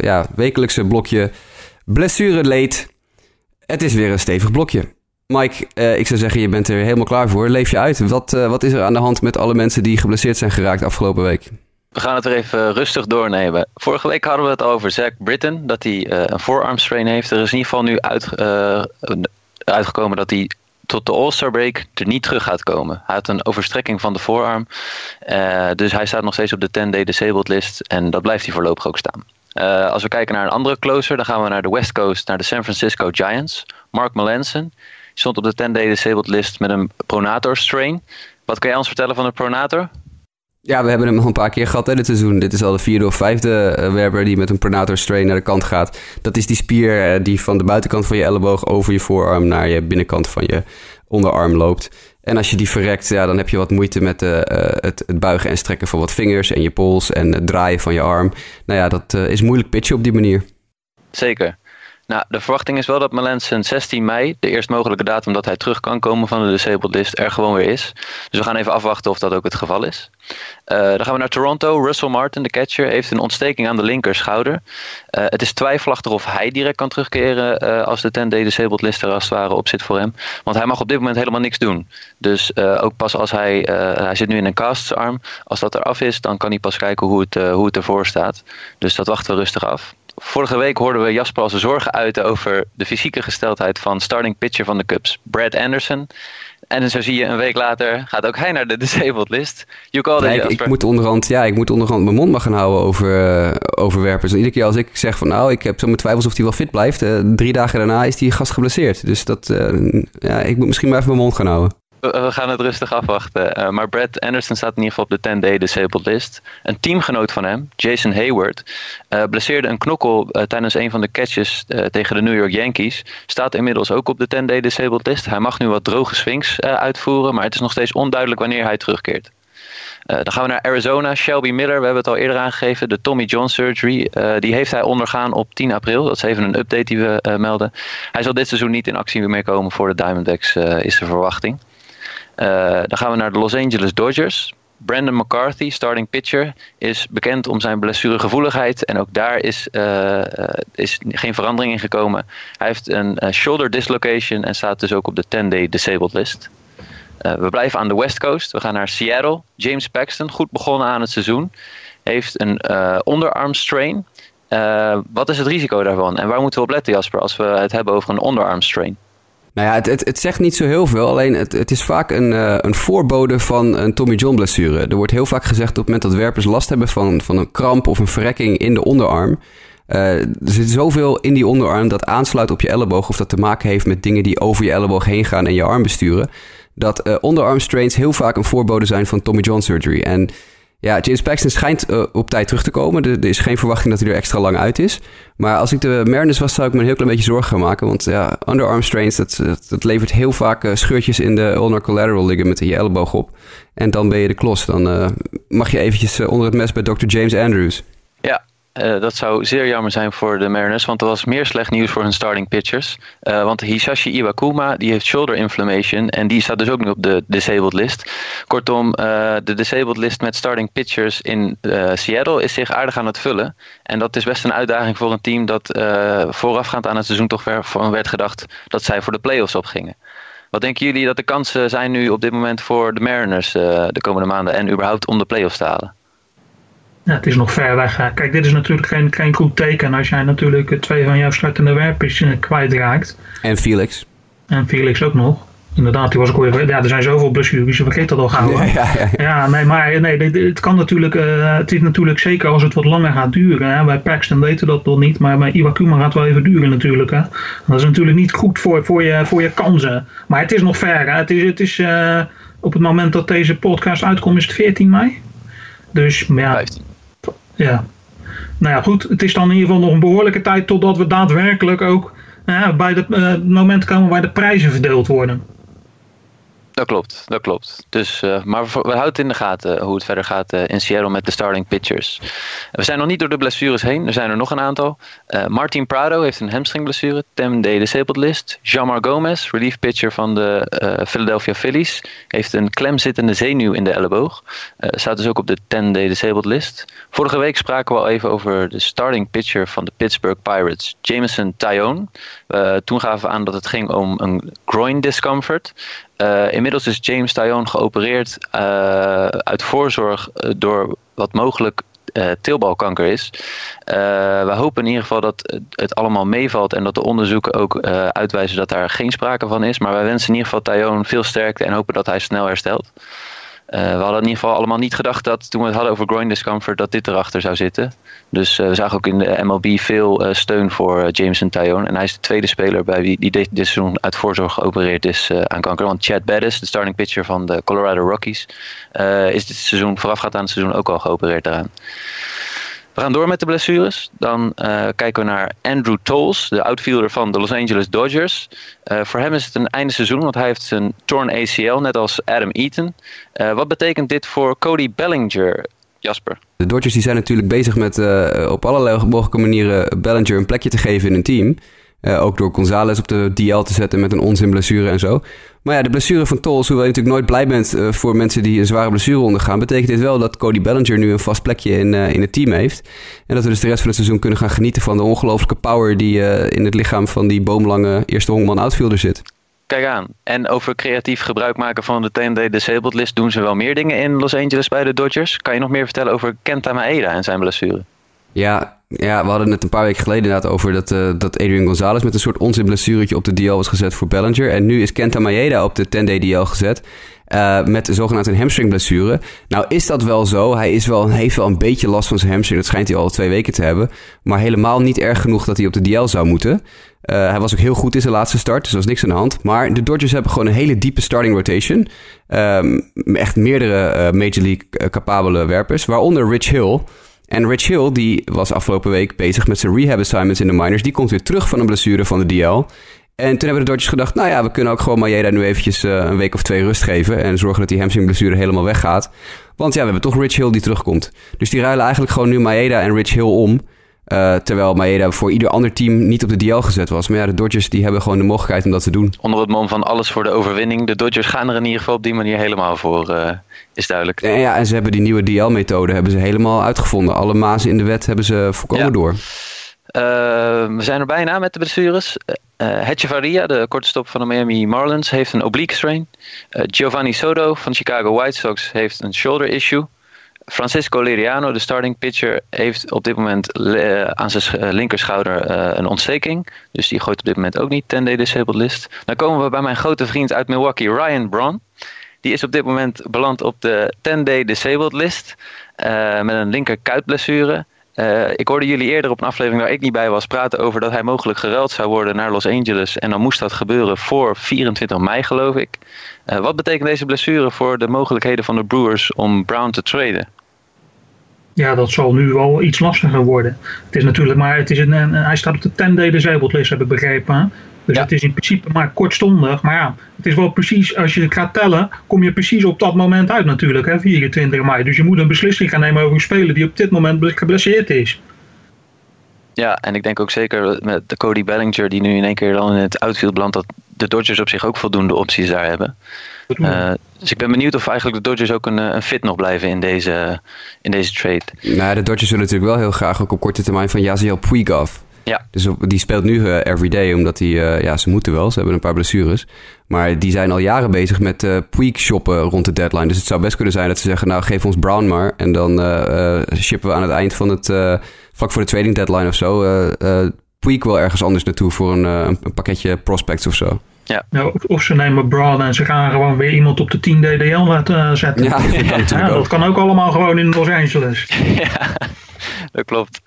ja, wekelijkse blokje blessure leed. Het is weer een stevig blokje. Mike, uh, ik zou zeggen, je bent er helemaal klaar voor. Leef je uit. Wat, uh, wat is er aan de hand met alle mensen die geblesseerd zijn geraakt afgelopen week? We gaan het er even rustig doornemen. Vorige week hadden we het over Zach Britton, dat hij een forearm strain heeft. Er is in ieder geval nu uit, uitgekomen dat hij tot de All-Star break er niet terug gaat komen. Hij had een overstrekking van de voorarm. Dus hij staat nog steeds op de 10-day disabled list. En dat blijft hij voorlopig ook staan. Als we kijken naar een andere closer, dan gaan we naar de West Coast, naar de San Francisco Giants. Mark Melanson stond op de 10-day disabled list met een pronator strain. Wat kan jij ons vertellen van de pronator? Ja, we hebben hem al een paar keer gehad in het seizoen. Dit is al de vierde of vijfde uh, werper die met een pronator strain naar de kant gaat. Dat is die spier uh, die van de buitenkant van je elleboog over je voorarm naar je binnenkant van je onderarm loopt. En als je die verrekt, ja, dan heb je wat moeite met uh, het, het, buigen en strekken van wat vingers en je pols en het draaien van je arm. Nou ja, dat is moeilijk pitchen op die manier. Zeker. Nou, de verwachting is wel dat Melanson 16 mei, de eerst mogelijke datum dat hij terug kan komen van de disabled list, er gewoon weer is. Dus we gaan even afwachten of dat ook het geval is. Uh, dan gaan we naar Toronto. Russell Martin, de catcher, heeft een ontsteking aan de linker schouder. Uh, het is twijfelachtig of hij direct kan terugkeren uh, als de 10-day disabled list er als het ware op zit voor hem. Want hij mag op dit moment helemaal niks doen. Dus ook pas als hij, hij zit nu in een castsarm, als dat eraf is, dan kan hij pas kijken hoe het, hoe het ervoor staat. Dus dat wachten we rustig af. Vorige week hoorden we Jasper al zijn zorgen uiten over de fysieke gesteldheid van starting pitcher van de Cubs, Brad Anderson. En zo zie je een week later gaat ook hij naar de disabled list. You call ja, ik, ik, moet onderhand, ja, ik moet onderhand mijn mond maar gaan houden over, uh, over werpers. En iedere keer als ik zeg van nou, ik heb zo mijn twijfels of hij wel fit blijft. Uh, drie dagen daarna is die gast geblesseerd. Dus dat, uh, ja, ik moet misschien maar even mijn mond gaan houden. We gaan het rustig afwachten. Uh, maar Brad Anderson staat in ieder geval op de 10-day disabled list. Een teamgenoot van hem, Jason Hayward, uh, blesseerde een knokkel tijdens een van de catches tegen de New York Yankees. Staat inmiddels ook op de 10-day disabled list. Hij mag nu wat droge swings uitvoeren, maar het is nog steeds onduidelijk wanneer hij terugkeert. dan gaan we naar Arizona. Shelby Miller, we hebben het al eerder aangegeven. De Tommy John surgery. die heeft hij ondergaan op 10 april. Dat is even een update die we melden. Hij zal dit seizoen niet in actie meer komen voor de Diamondbacks, is de verwachting. Uh, dan gaan we naar de Los Angeles Dodgers. Brandon McCarthy, starting pitcher, is bekend om zijn blessuregevoeligheid. En ook daar is, uh, is geen verandering in gekomen. Hij heeft een uh, shoulder dislocation en staat dus ook op de 10-day disabled list. we blijven aan de West Coast. We gaan naar Seattle. James Paxton, goed begonnen aan het seizoen. Heeft een onderarm strain. wat is het risico daarvan? En waar moeten we op letten, Jasper, als we het hebben over een onderarm strain? Nou ja, het, het, zegt niet zo heel veel. Alleen het, het is vaak een, uh, een voorbode van een Tommy John blessure. Er wordt heel vaak gezegd op het moment dat werpers last hebben van, van een kramp of een verrekking in de onderarm. Uh, er zit zoveel in die onderarm dat aansluit op je elleboog of dat te maken heeft met dingen die over je elleboog heen gaan en je arm besturen. Dat uh, onderarm strains heel vaak een voorbode zijn van Tommy John surgery. En ja, James Paxton schijnt uh, op tijd terug te komen. Er, is geen verwachting dat hij er extra lang uit is. Maar als ik de Mariners was, zou ik me een heel klein beetje zorgen gaan maken. Want ja, underarm strains, dat, dat, levert heel vaak uh, scheurtjes in de ulnar collateral ligament in je elleboog op. En dan ben je de klos. Dan uh, mag je eventjes onder het mes bij Dr. James Andrews. Ja, uh, dat zou zeer jammer zijn voor de Mariners, want er was meer slecht nieuws voor hun starting pitchers. Uh, want Hisashi Iwakuma die heeft shoulder inflammation en die staat dus ook nu op de disabled list. Kortom, uh, de disabled list met starting pitchers in Seattle is zich aardig aan het vullen. En dat is best een uitdaging voor een team dat voorafgaand aan het seizoen toch van werd gedacht dat zij voor de playoffs opgingen. Wat denken jullie dat de kansen zijn nu op dit moment voor de Mariners de komende maanden en überhaupt om de playoffs te halen? Ja, het is nog ver weg. Kijk, dit is natuurlijk geen, geen goed teken als jij natuurlijk twee van jouw startende werpers kwijtraakt. En Felix. En Felix ook nog. Inderdaad, die was ook weer. Ja, er zijn zoveel blessures, je vergeet dat al gauw. Ja, ja, ja. ja, nee, maar nee, het kan natuurlijk. Uh, het is natuurlijk zeker als het wat langer gaat duren. Hè. Bij Paxton weten dat nog niet, maar bij Iwakuma gaat het wel even duren natuurlijk. Hè. Dat is natuurlijk niet goed voor, voor, je, voor je kansen. Maar het is nog ver. Hè. Het is, het is uh, op het moment dat deze podcast uitkomt, is het 14 mei. Dus ja. 15. Ja. Nou ja, goed. Het is dan in ieder geval nog een behoorlijke tijd totdat we daadwerkelijk ook uh, bij het uh, moment komen waar de prijzen verdeeld worden. Dat klopt, dat klopt. Dus, uh, maar we, houden in de gaten hoe het verder gaat uh, in Seattle met de starting pitchers. We zijn nog niet door de blessures heen. Er zijn er nog een aantal. Uh, Martin Prado heeft een hamstringblessure. 10-day disabled list. Jamar Gomez, relief pitcher van de Philadelphia Phillies, heeft een klemzittende zenuw in de elleboog. staat dus ook op de 10-day disabled list. Vorige week spraken we al even over de starting pitcher van de Pittsburgh Pirates, Jameson Tyone. toen gaven we aan dat het ging om een groin discomfort. Uh, inmiddels is James Tyone geopereerd uh, uit voorzorg uh, door wat mogelijk uh, teelbalkanker is. We hopen in ieder geval dat het allemaal meevalt en dat de onderzoeken ook uitwijzen dat daar geen sprake van is. Maar wij wensen in ieder geval Tajon veel sterkte en hopen dat hij snel herstelt. Uh, we hadden in ieder geval allemaal niet gedacht dat toen we het hadden over groin discomfort, dat dit erachter zou zitten. Dus uh, we zagen ook in de MLB veel uh, steun voor Jameson Tyone. En hij is de tweede speler bij wie die dit, seizoen uit voorzorg geopereerd is aan kanker. Want Chad Bettis, de starting pitcher van de Colorado Rockies, is dit seizoen voorafgaand aan het seizoen ook al geopereerd daaraan. We gaan door met de blessures. Dan uh, kijken we naar Andrew Tolles, de outfielder van de Los Angeles Dodgers. Uh, voor hem is het een einde seizoen, want hij heeft zijn torn ACL, net als Adam Eaton. Uh, wat betekent dit voor Cody Bellinger, Jasper? De Dodgers die zijn natuurlijk bezig met op allerlei mogelijke manieren Bellinger een plekje te geven in een team. Ook door Gonzalez op de DL te zetten met een onzin blessure en zo. Maar ja, de blessure van Tolls, hoewel je natuurlijk nooit blij bent uh, voor mensen die een zware blessure ondergaan, betekent dit wel dat Cody Bellinger nu een vast plekje in, uh, in het team heeft. En dat we dus de rest van het seizoen kunnen gaan genieten van de ongelooflijke power die in het lichaam van die boomlange eerste honkman outfielder zit. Kijk aan. En over creatief gebruik maken van de TND Disabled List doen ze wel meer dingen in Los Angeles bij de Dodgers. Kan je nog meer vertellen over Kenta Maeda en zijn blessure? Ja, ja, we hadden het een paar weken geleden inderdaad over dat, uh, dat Adrian Gonzalez met een soort onzin blessuretje op de DL was gezet voor Bellinger. En nu is Kenta Maeda op de 10-day DL gezet. Uh, met zogenaamd een hamstringblessure. Nou is dat wel zo. Hij is wel, heeft wel een beetje last van zijn hamstring. Dat schijnt hij al twee weken te hebben. Maar helemaal niet erg genoeg dat hij op de DL zou moeten. Uh, hij was ook heel goed in zijn laatste start, dus er was niks aan de hand. Maar de Dodgers hebben gewoon een hele diepe starting rotation. Um, echt meerdere Major League capabele werpers, waaronder Rich Hill. En Rich Hill, die was afgelopen week bezig met zijn rehab assignments in de minors. Die komt weer terug van een blessure van de DL. En toen hebben de Dodgers gedacht, nou ja, we kunnen ook gewoon Maeda nu eventjes uh, een week of twee rust geven. En zorgen dat die hamstringblessure helemaal weggaat. Want ja, we hebben toch Rich Hill die terugkomt. Dus die ruilen eigenlijk gewoon nu Maeda en Rich Hill om. Uh, terwijl Maeda voor ieder ander team niet op de DL gezet was. Maar ja, de Dodgers die hebben gewoon de mogelijkheid om dat te doen. Onder het mom van alles voor de overwinning. De Dodgers gaan er in ieder geval op die manier helemaal voor, uh, is duidelijk. En, ja, en ze hebben die nieuwe DL-methode hebben ze helemaal uitgevonden. Alle mazen in de wet hebben ze voorkomen ja. door. Uh, we zijn er bijna met de blessures. Uh, Faria, de korte stop van de Miami Marlins, heeft een oblique strain. Giovanni Soto van Chicago White Sox heeft een shoulder issue. Francisco Liriano, de starting pitcher, heeft op dit moment uh, aan zijn linkerschouder een ontsteking. Dus die gooit op dit moment ook niet 10-day disabled list. Dan komen we bij mijn grote vriend uit Milwaukee, Ryan Braun. Die is op dit moment beland op de 10-day disabled list. met een linker kuitblessure. Ik hoorde jullie eerder op een aflevering waar ik niet bij was praten over dat hij mogelijk geruild zou worden naar Los Angeles. En dan moest dat gebeuren voor 24 mei, geloof ik. Wat betekent deze blessure voor de mogelijkheden van de Brewers om Brown te traden? Ja, dat zal nu wel iets lastiger worden. Het is natuurlijk maar, het is een, een hij staat op de 10-day disabled list, heb ik begrepen. Dus ja. het is in principe maar kortstondig. Maar ja, het is wel precies, als je het gaat tellen, kom je precies op dat moment uit natuurlijk, hè, 24 mei. Dus je moet een beslissing gaan nemen over een speler die op dit moment geblesseerd is. Ja, en ik denk ook zeker met de Cody Bellinger, die nu in één keer dan in het outfield belandt, dat de Dodgers op zich ook voldoende opties daar hebben. Uh, dus ik ben benieuwd of eigenlijk de Dodgers ook een, een fit nog blijven in deze, in deze trade. Nou, de Dodgers willen natuurlijk wel heel graag ook op korte termijn van Yaziel Puigov. Ja. Dus die speelt nu uh, everyday, omdat die, uh, ja, ze moeten wel, ze hebben een paar blessures. Maar die zijn al jaren bezig met uh, Puig shoppen rond de deadline. Dus het zou best kunnen zijn dat ze zeggen, nou geef ons Brown maar. En dan shippen we aan het eind van het, vlak voor de trading deadline of zo, Puig wel ergens anders naartoe voor een, een pakketje prospects of zo. Ja. ja of, of, ze nemen Brown en ze gaan gewoon weer iemand op de 10 DDL laten zetten. Ja, dat kan, ja, dat kan ook allemaal gewoon in Los Angeles. ja, dat klopt.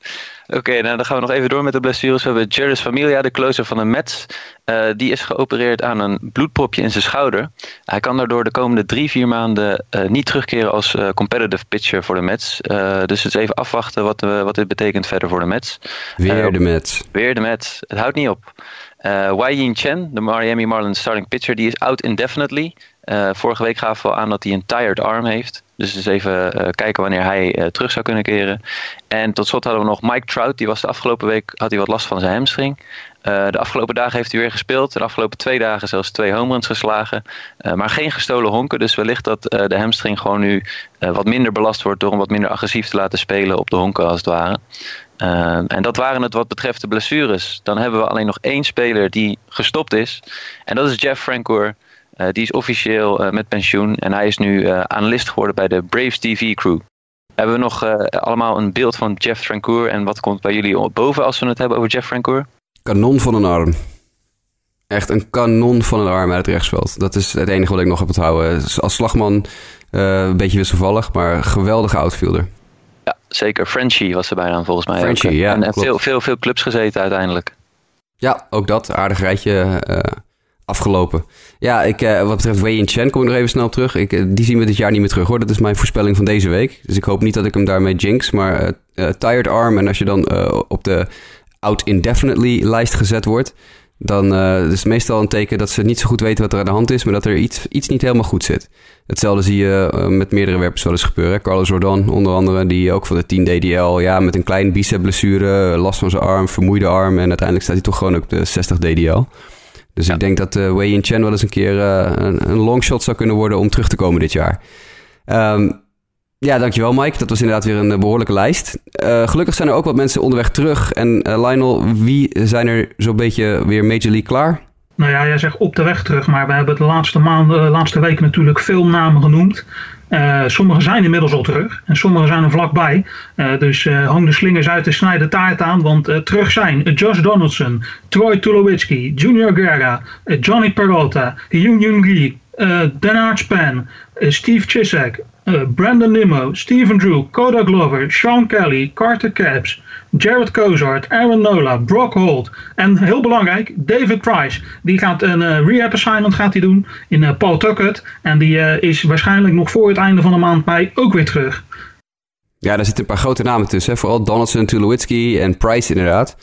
Oké, okay, nou dan gaan we nog even door met de blessures. We hebben Jairus Familia, de closer van de Mets. Uh, die is geopereerd aan een bloedpropje in zijn schouder. Hij kan daardoor de komende drie, vier maanden uh, niet terugkeren als uh, competitive pitcher voor de Mets. dus het is even afwachten wat, wat dit betekent verder voor de Mets. Weer de Mets. Weer de Mets. Het houdt niet op. Uh, Wai Yin Chen, de Miami Marlins starting pitcher, die is out indefinitely. Uh, vorige week gaven we aan dat hij een tired arm heeft. Dus eens even uh, kijken wanneer hij uh, terug zou kunnen keren. En tot slot hadden we nog Mike Trout. Die was de afgelopen week had hij wat last van zijn hamstring. de afgelopen dagen heeft hij weer gespeeld. De afgelopen twee dagen zelfs twee home runs geslagen. maar geen gestolen honken. Dus wellicht dat de hamstring gewoon nu wat minder belast wordt... door hem wat minder agressief te laten spelen op de honken als het ware. En dat waren het wat betreft de blessures. Dan hebben we alleen nog één speler die gestopt is. En dat is Jeff Francoeur. Uh, die is officieel uh, met pensioen. En hij is nu analist geworden bij de Braves TV crew. Hebben we nog allemaal een beeld van Jeff Francoeur en wat komt bij jullie boven als we het hebben over Jeff Francoeur? Kanon van een arm. Echt een kanon van een arm uit het rechtsveld. Dat is het enige wat ik nog heb onthouden. Als slagman een beetje wisselvallig, maar geweldige outfielder. Ja, zeker. Frenchie was er bijna volgens mij. Frenchie, ja. En, veel, veel, veel clubs gezeten uiteindelijk. Ja, ook dat. Aardig rijtje uh, afgelopen. Ja, ik, uh, wat betreft Wei Chen kom ik nog even snel terug. Ik, die zien we dit jaar niet meer terug hoor. Dat is mijn voorspelling van deze week. Dus ik hoop niet dat ik hem daarmee jinx. Maar tired arm en als je dan op de out indefinitely lijst gezet wordt dan is het meestal een teken dat ze niet zo goed weten wat er aan de hand is, maar dat er iets, iets niet helemaal goed zit. Hetzelfde zie je met meerdere werpers wel eens gebeuren. Carlos Rodon onder andere, die ook van de 10 DDL, ja, met een klein bicep-blessure, last van zijn arm, vermoeide arm en uiteindelijk staat hij toch gewoon op de 60 DDL. Dus ja. ik denk dat uh, Wei Yin Chen wel eens een keer een, een longshot zou kunnen worden om terug te komen dit jaar. Um, ja, dankjewel Mike. Dat was inderdaad weer een behoorlijke lijst. Uh, gelukkig zijn er ook wat mensen onderweg terug. En uh, Lionel, wie zijn er zo'n beetje weer Major League klaar? Nou ja, jij zegt op de weg terug, maar we hebben de laatste maanden, de laatste weken natuurlijk veel namen genoemd. Uh, sommige zijn inmiddels al terug en sommige zijn er vlakbij. Uh, dus uh, hang de slingers uit de snijde taart aan, want terug zijn Josh Donaldson, Troy Tulowitzki, Junior Guerra, Johnny Peralta, Yoon Yoon Lee, Dan Span, Steve Chisek, uh, Brandon Nimmo, Steven Drew, Koda Glover, Sean Kelly, Carter Caps, Jared Cozart, Aaron Nola, Brock Holt en heel belangrijk, David Price. Die gaat een uh, rehab assignment gaat doen in uh, Paul Tuckett en die is waarschijnlijk nog voor het einde van de maand mei ook weer terug. Ja, daar zitten een paar grote namen tussen. Hè? Vooral Donaldson, Tulowitzki en Price inderdaad.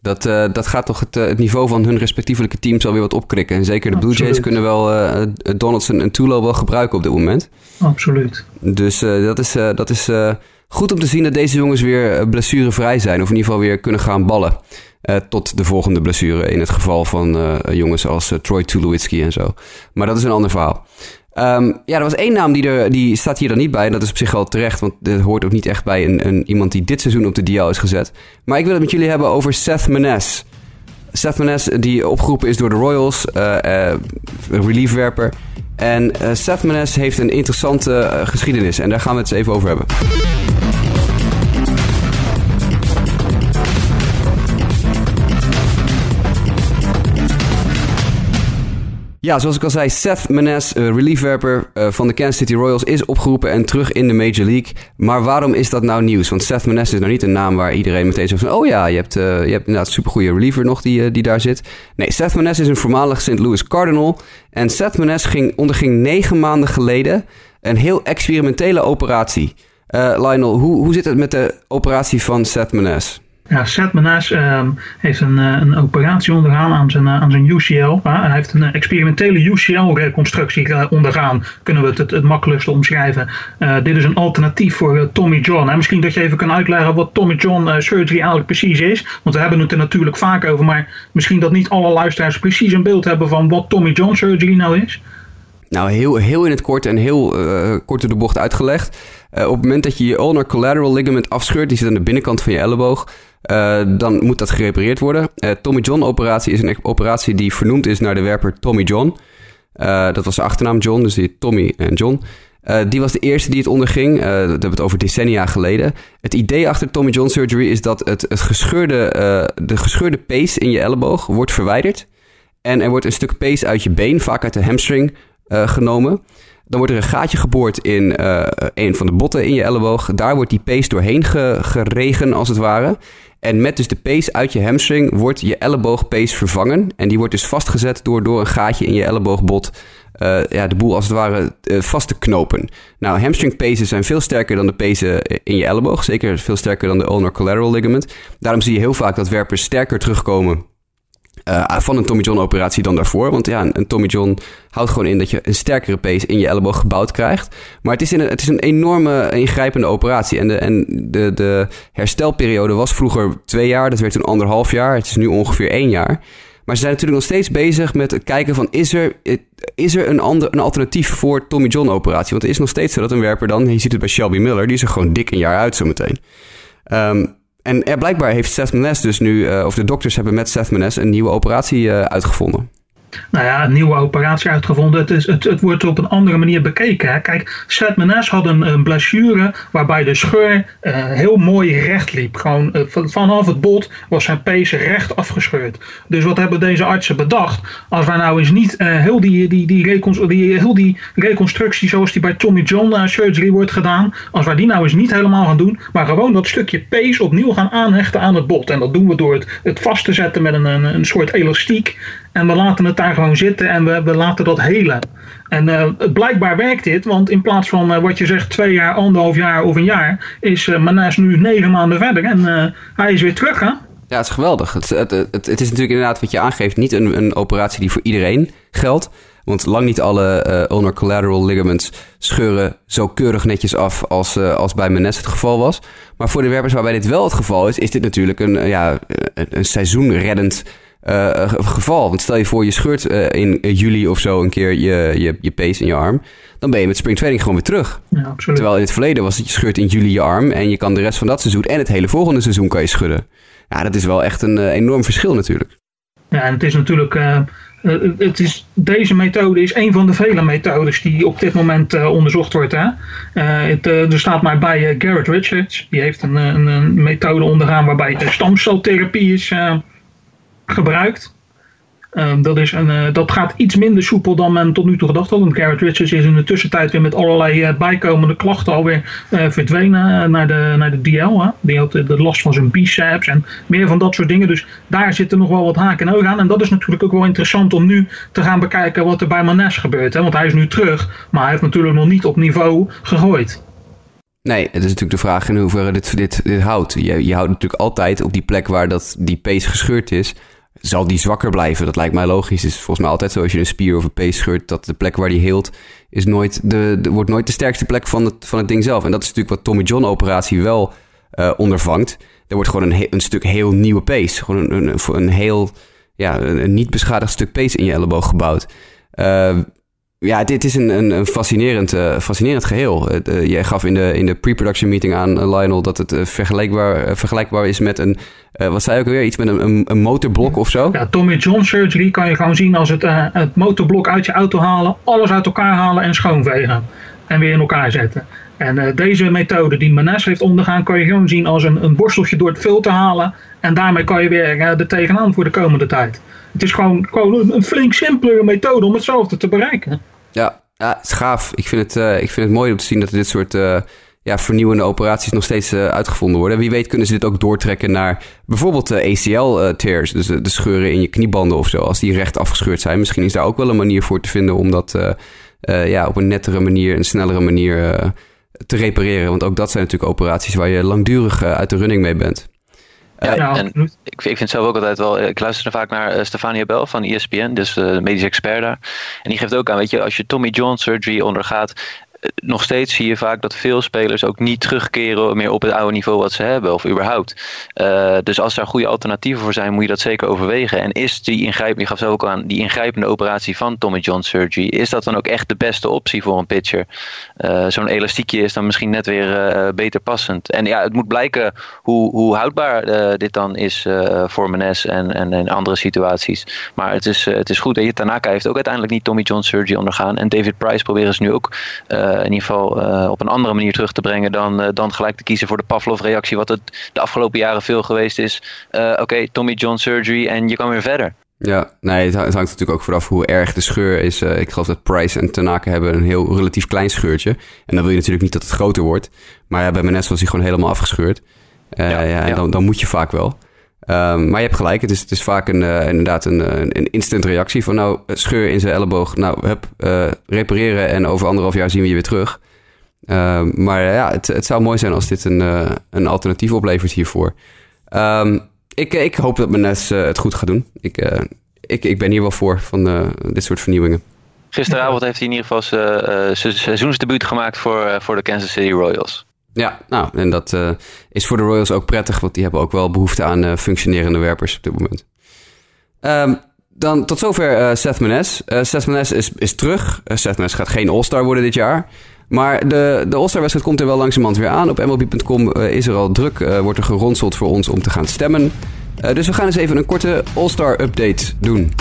Dat, uh, dat gaat toch het, uh, het, niveau van hun respectievelijke teams alweer wat opkrikken. En zeker de Blue. Jays kunnen wel uh, Donaldson en Tulo wel gebruiken op dit moment. Absoluut. Dus dat is, dat is goed om te zien dat deze jongens weer blessurevrij zijn. Of in ieder geval weer kunnen gaan ballen. tot de volgende blessure in het geval van jongens als Troy Tulowitzki en zo. Maar dat is een ander verhaal. Um, ja, er was één naam die, er, die staat hier dan niet bij. En dat is op zich wel terecht, want dit hoort ook niet echt bij een, een, iemand die dit seizoen op de DL is gezet. Maar ik wil het met jullie hebben over Seth Menes. Seth Menes, die opgeroepen is door de Royals, uh, uh, reliefwerper. En uh, Seth Menes heeft een interessante geschiedenis. En daar gaan we het eens even over hebben. Ja, zoals ik al zei, Seth Menes, uh, reliefwerper uh, van de Kansas City Royals, is opgeroepen en terug in de Major League. Maar waarom is dat nou nieuws? Want Seth Menes is nou niet een naam waar iedereen meteen zegt van... oh ja, je hebt, uh, je hebt inderdaad een supergoeie reliever nog die, die daar zit. Nee, Seth Menes is een voormalig St. Louis Cardinal. En Seth Menes ging, onderging negen maanden geleden een heel experimentele operatie. Lionel, hoe, hoe zit het met de operatie van Seth Menes? Ja, Seth Menes uh, heeft een, uh, een operatie ondergaan aan zijn, uh, aan zijn UCL. hij heeft een experimentele UCL-reconstructie ondergaan. Kunnen we het het, het makkelijkste omschrijven. dit is een alternatief voor Tommy John. misschien dat je even kan uitleggen wat Tommy John surgery eigenlijk precies is. Want we hebben het er natuurlijk vaak over. Maar misschien dat niet alle luisteraars precies een beeld hebben van wat Tommy John surgery nou is. Nou, heel, heel in het kort en heel kort door de bocht uitgelegd. op het moment dat je je ulnar collateral ligament afscheurt, die zit aan de binnenkant van je elleboog, uh, dan moet dat gerepareerd worden. Uh, Tommy John operatie is een operatie die vernoemd is naar de werper Tommy John. Uh, dat was zijn achternaam John, dus die Tommy en John. die was de eerste die het onderging. dat hebben we het over decennia geleden. Het idee achter Tommy John surgery is dat het, het gescheurde, de gescheurde pees in je elleboog wordt verwijderd. En er wordt een stuk pees uit je been, vaak uit de hamstring, genomen. Dan wordt er een gaatje geboord in uh, een van de botten in je elleboog. Daar wordt die pees doorheen geregen, als het ware. En met dus de pees uit je hamstring wordt je elleboogpees vervangen. En die wordt dus vastgezet door, door een gaatje in je elleboogbot uh, ja, de boel als het ware uh, vast te knopen. Nou, hamstring pezen zijn veel sterker dan de pezen in je elleboog. Zeker veel sterker dan de ulnar collateral ligament. Daarom zie je heel vaak dat werpers sterker terugkomen uh, van een Tommy John operatie dan daarvoor. Want ja, een, Tommy John houdt gewoon in dat je een sterkere pees in je elleboog gebouwd krijgt. Maar het is, een, het is een enorme ingrijpende operatie. En, de, en de, de herstelperiode was vroeger twee jaar. Dat werd toen anderhalf jaar. Het is nu ongeveer één jaar. Maar ze zijn natuurlijk nog steeds bezig met het kijken van... is er, is er een, ander, een alternatief voor Tommy John operatie? Want het is nog steeds zo dat een werper dan... je ziet het bij Shelby Miller, die is er gewoon dik een jaar uit zometeen. Um, en blijkbaar heeft Seth Menes dus nu, uh, of de dokters hebben met Seth Menes een nieuwe operatie uh, uitgevonden. Nou ja, een nieuwe operatie uitgevonden. Het, is, het, het wordt op een andere manier bekeken. Hè. Kijk, Seth had een, een blessure waarbij de scheur uh, heel mooi recht liep. Gewoon uh, vanaf het bot was zijn pees recht afgescheurd. Dus wat hebben deze artsen bedacht? Als wij nou eens niet uh, heel, die, die, die, heel die reconstructie zoals die bij Tommy John surgery wordt gedaan. Als wij die nou eens niet helemaal gaan doen. Maar gewoon dat stukje pees opnieuw gaan aanhechten aan het bot. En dat doen we door het, het vast te zetten met een, een, een soort elastiek. En we laten het daar gewoon zitten en we, we laten dat helen. En uh, blijkbaar werkt dit, want in plaats van uh, wat je zegt twee jaar, anderhalf jaar of een jaar, is uh, nu negen maanden verder en hij is weer terug. Hè? Ja, het is geweldig. Het, het, het, het, is natuurlijk inderdaad wat je aangeeft, niet een, een operatie die voor iedereen geldt. Want lang niet alle uh, ulnar collateral ligaments scheuren zo keurig netjes af als, als bij Menes het geval was. Maar voor de werpers waarbij dit wel het geval is, is dit natuurlijk een, ja, een seizoenreddend uh, geval. Want stel je voor, je scheurt uh, in juli of zo een keer je, je, je pees in je arm. Dan ben je met springtraining gewoon weer terug. Ja, Terwijl in het verleden was het je scheurt in juli je arm. En je kan de rest van dat seizoen en het hele volgende seizoen kan je schudden. Ja, dat is wel echt een uh, enorm verschil natuurlijk. Ja, en het is natuurlijk... het is, deze methode is een van de vele methodes die op dit moment onderzocht wordt. Hè? Het, er staat maar bij Garrett Richards. Die heeft een, een, een methode ondergaan waarbij stamceltherapie is gebruikt. Um, dat, is een, uh, dat gaat iets minder soepel dan men tot nu toe gedacht had. Want Garrett Richards is in de tussentijd weer met allerlei uh, bijkomende klachten alweer uh, verdwenen naar, de, naar de DL. Hè. Die had de last van zijn biceps en meer van dat soort dingen. Dus daar zitten nog wel wat haken en ogen aan. En dat is natuurlijk ook wel interessant om nu te gaan bekijken wat er bij Manes gebeurt. Hè. Want hij is nu terug, maar hij heeft natuurlijk nog niet op niveau gegooid. Nee, het is natuurlijk de vraag in hoeverre dit, dit, dit houdt. Je, je houdt natuurlijk altijd op die plek waar dat, die pees gescheurd is. Zal die zwakker blijven? Dat lijkt mij logisch. Het is volgens mij altijd zo als je een spier of een pees scheurt... dat de plek waar die heelt is nooit de, wordt nooit de sterkste plek van het, van het ding zelf. En dat is natuurlijk wat Tommy John operatie wel uh, ondervangt. Er wordt gewoon een, een stuk heel nieuwe pees. Gewoon een, een, een heel ja, een, niet beschadigd stuk pees in je elleboog gebouwd. Uh, ja, dit is een, een, fascinerend, uh, fascinerend geheel. Uh, jij gaf in de, in de pre-production meeting aan, uh, Lionel, dat het vergelijkbaar, vergelijkbaar is met een, wat zei ook weer, iets met een, een, een, motorblok of zo? Ja, Tommy John surgery kan je gewoon zien als het, het motorblok uit je auto halen, alles uit elkaar halen en schoonvegen. En weer in elkaar zetten. En deze methode die Manes heeft ondergaan, kan je gewoon zien als een, een borsteltje door het filter halen. En daarmee kan je weer er tegenaan voor de komende tijd. Het is gewoon, gewoon een flink simpelere methode om hetzelfde te bereiken. Ja, ja het is gaaf. Ik vind het, uh, ik vind het mooi om te zien dat dit soort uh, ja, vernieuwende operaties nog steeds uh, uitgevonden worden. Wie weet kunnen ze dit ook doortrekken naar bijvoorbeeld ACL-tears. Dus de scheuren in je kniebanden of zo. Als die recht afgescheurd zijn. Misschien is daar ook wel een manier voor te vinden om dat ja, op een nettere manier, een snellere manier te repareren. Want ook dat zijn natuurlijk operaties waar je langdurig uit de running mee bent. Ja, ja en ik, ik vind het zelf ook altijd wel. Ik luister vaak naar uh, Stefania Bell van ESPN, dus uh, de medisch expert daar. En die geeft ook aan, weet je, als je Tommy John surgery ondergaat, nog steeds zie je vaak dat veel spelers ook niet terugkeren meer op het oude niveau wat ze hebben, of überhaupt. Uh, dus als daar goede alternatieven voor zijn, moet je dat zeker overwegen. En is die ingrijpende, je gaf zelf ook aan, die ingrijpende operatie van Tommy John surgery, is dat dan ook echt de beste optie voor een pitcher? Uh, Zo'n elastiekje is dan misschien net weer uh, beter passend. En ja, het moet blijken hoe, hoe houdbaar dit dan is voor Menes en, en in andere situaties. Maar het is, het is goed. En Tanaka heeft ook uiteindelijk niet Tommy John surgery ondergaan. En David Price proberen ze nu ook in ieder geval uh, op een andere manier terug te brengen dan, uh, dan gelijk te kiezen voor de Pavlov-reactie, wat het de afgelopen jaren veel geweest is. Oké, okay, Tommy John surgery en je kan weer verder. Ja, nee, het hangt natuurlijk ook vanaf hoe erg de scheur is. ik geloof dat Price en Tanaka hebben een heel relatief klein scheurtje. En dan wil je natuurlijk niet dat het groter wordt. Maar ja, bij Menes was hij gewoon helemaal afgescheurd. ja, ja, en ja. Dan, dan moet je vaak wel. Um, maar je hebt gelijk, het is, het is vaak een, uh, inderdaad een, een instant reactie van nou, scheur in zijn elleboog, nou, hup, uh, repareren en over anderhalf jaar zien we je weer terug. Um, maar ja, het, het zou mooi zijn als dit een, een alternatief oplevert hiervoor. Um, ik, ik hoop dat Menes het goed gaat doen. Ik, ik, ik ben hier wel voor, van dit soort vernieuwingen. Gisteravond heeft hij in ieder geval zijn seizoensdebuut gemaakt voor, voor de Kansas City Royals. Ja, nou, en dat uh, is voor de Royals ook prettig, want die hebben ook wel behoefte aan uh, functionerende werpers op dit moment. Um, dan tot zover uh, Seth Menes. Seth Menes is, is terug. Seth Menes gaat geen All-Star worden dit jaar. Maar de, de All-Star wedstrijd komt er wel langzamerhand weer aan. Op MLB.com is er al druk, wordt er geronseld voor ons om te gaan stemmen. dus we gaan eens even een korte All-Star update doen.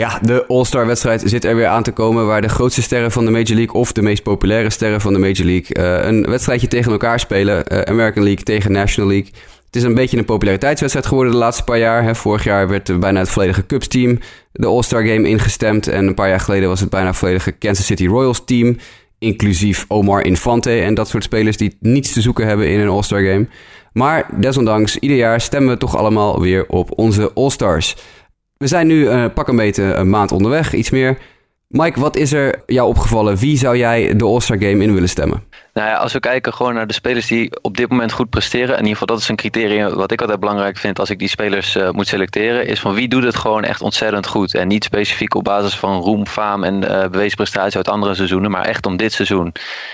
Ja, de All-Star wedstrijd zit er weer aan te komen waar de grootste sterren van de Major League of de meest populaire sterren van de Major League uh, een wedstrijdje tegen elkaar spelen. Uh, American League tegen National League. Het is een beetje een populariteitswedstrijd geworden de laatste paar jaar. Hè. Vorig jaar werd bijna het volledige Cubs team de All-Star Game ingestemd. En een paar jaar geleden was het bijna het volledige Kansas City Royals team. Inclusief Omar Infante en dat soort spelers die niets te zoeken hebben in een All-Star Game. Maar desondanks, ieder jaar stemmen we toch allemaal weer op onze All-Stars. We zijn nu uh, pak een een maand onderweg, iets meer. Mike, wat is er jou opgevallen? Wie zou jij de All-Star Game in willen stemmen? Nou ja, als we kijken gewoon naar de spelers die op dit moment goed presteren. In ieder geval, dat is een criterium wat ik altijd belangrijk vind als ik die spelers uh, moet selecteren. Is van wie doet het gewoon echt ontzettend goed. En niet specifiek op basis van roem, faam en uh, bewezen prestatie uit andere seizoenen. Maar echt om dit seizoen.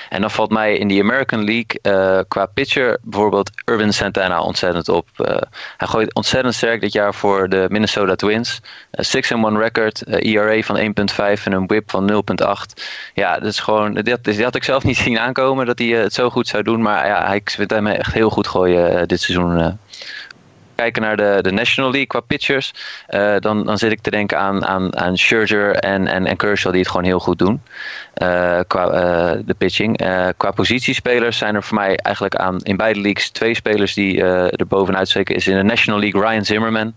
En dan valt mij in die American League uh, qua pitcher bijvoorbeeld Irvin Santana ontzettend op. hij gooit ontzettend sterk dit jaar voor de Minnesota Twins. 6-1 record, ERA van 1.5 en een whip van 0.8. Ja, dat is gewoon, dat, dat had ik zelf niet zien aankomen dat hij het zo goed zou doen. Maar ja, hij vindt hem echt heel goed gooien dit seizoen kijken naar de, de National League qua pitchers, uh, dan, dan zit ik te denken aan, aan, aan Scherzer en, en, Kershaw die het gewoon heel goed doen. Uh, qua uh, de pitching. qua positiespelers zijn er voor mij eigenlijk aan in beide leagues twee spelers die er bovenuit steken. Is in de National League Ryan Zimmerman.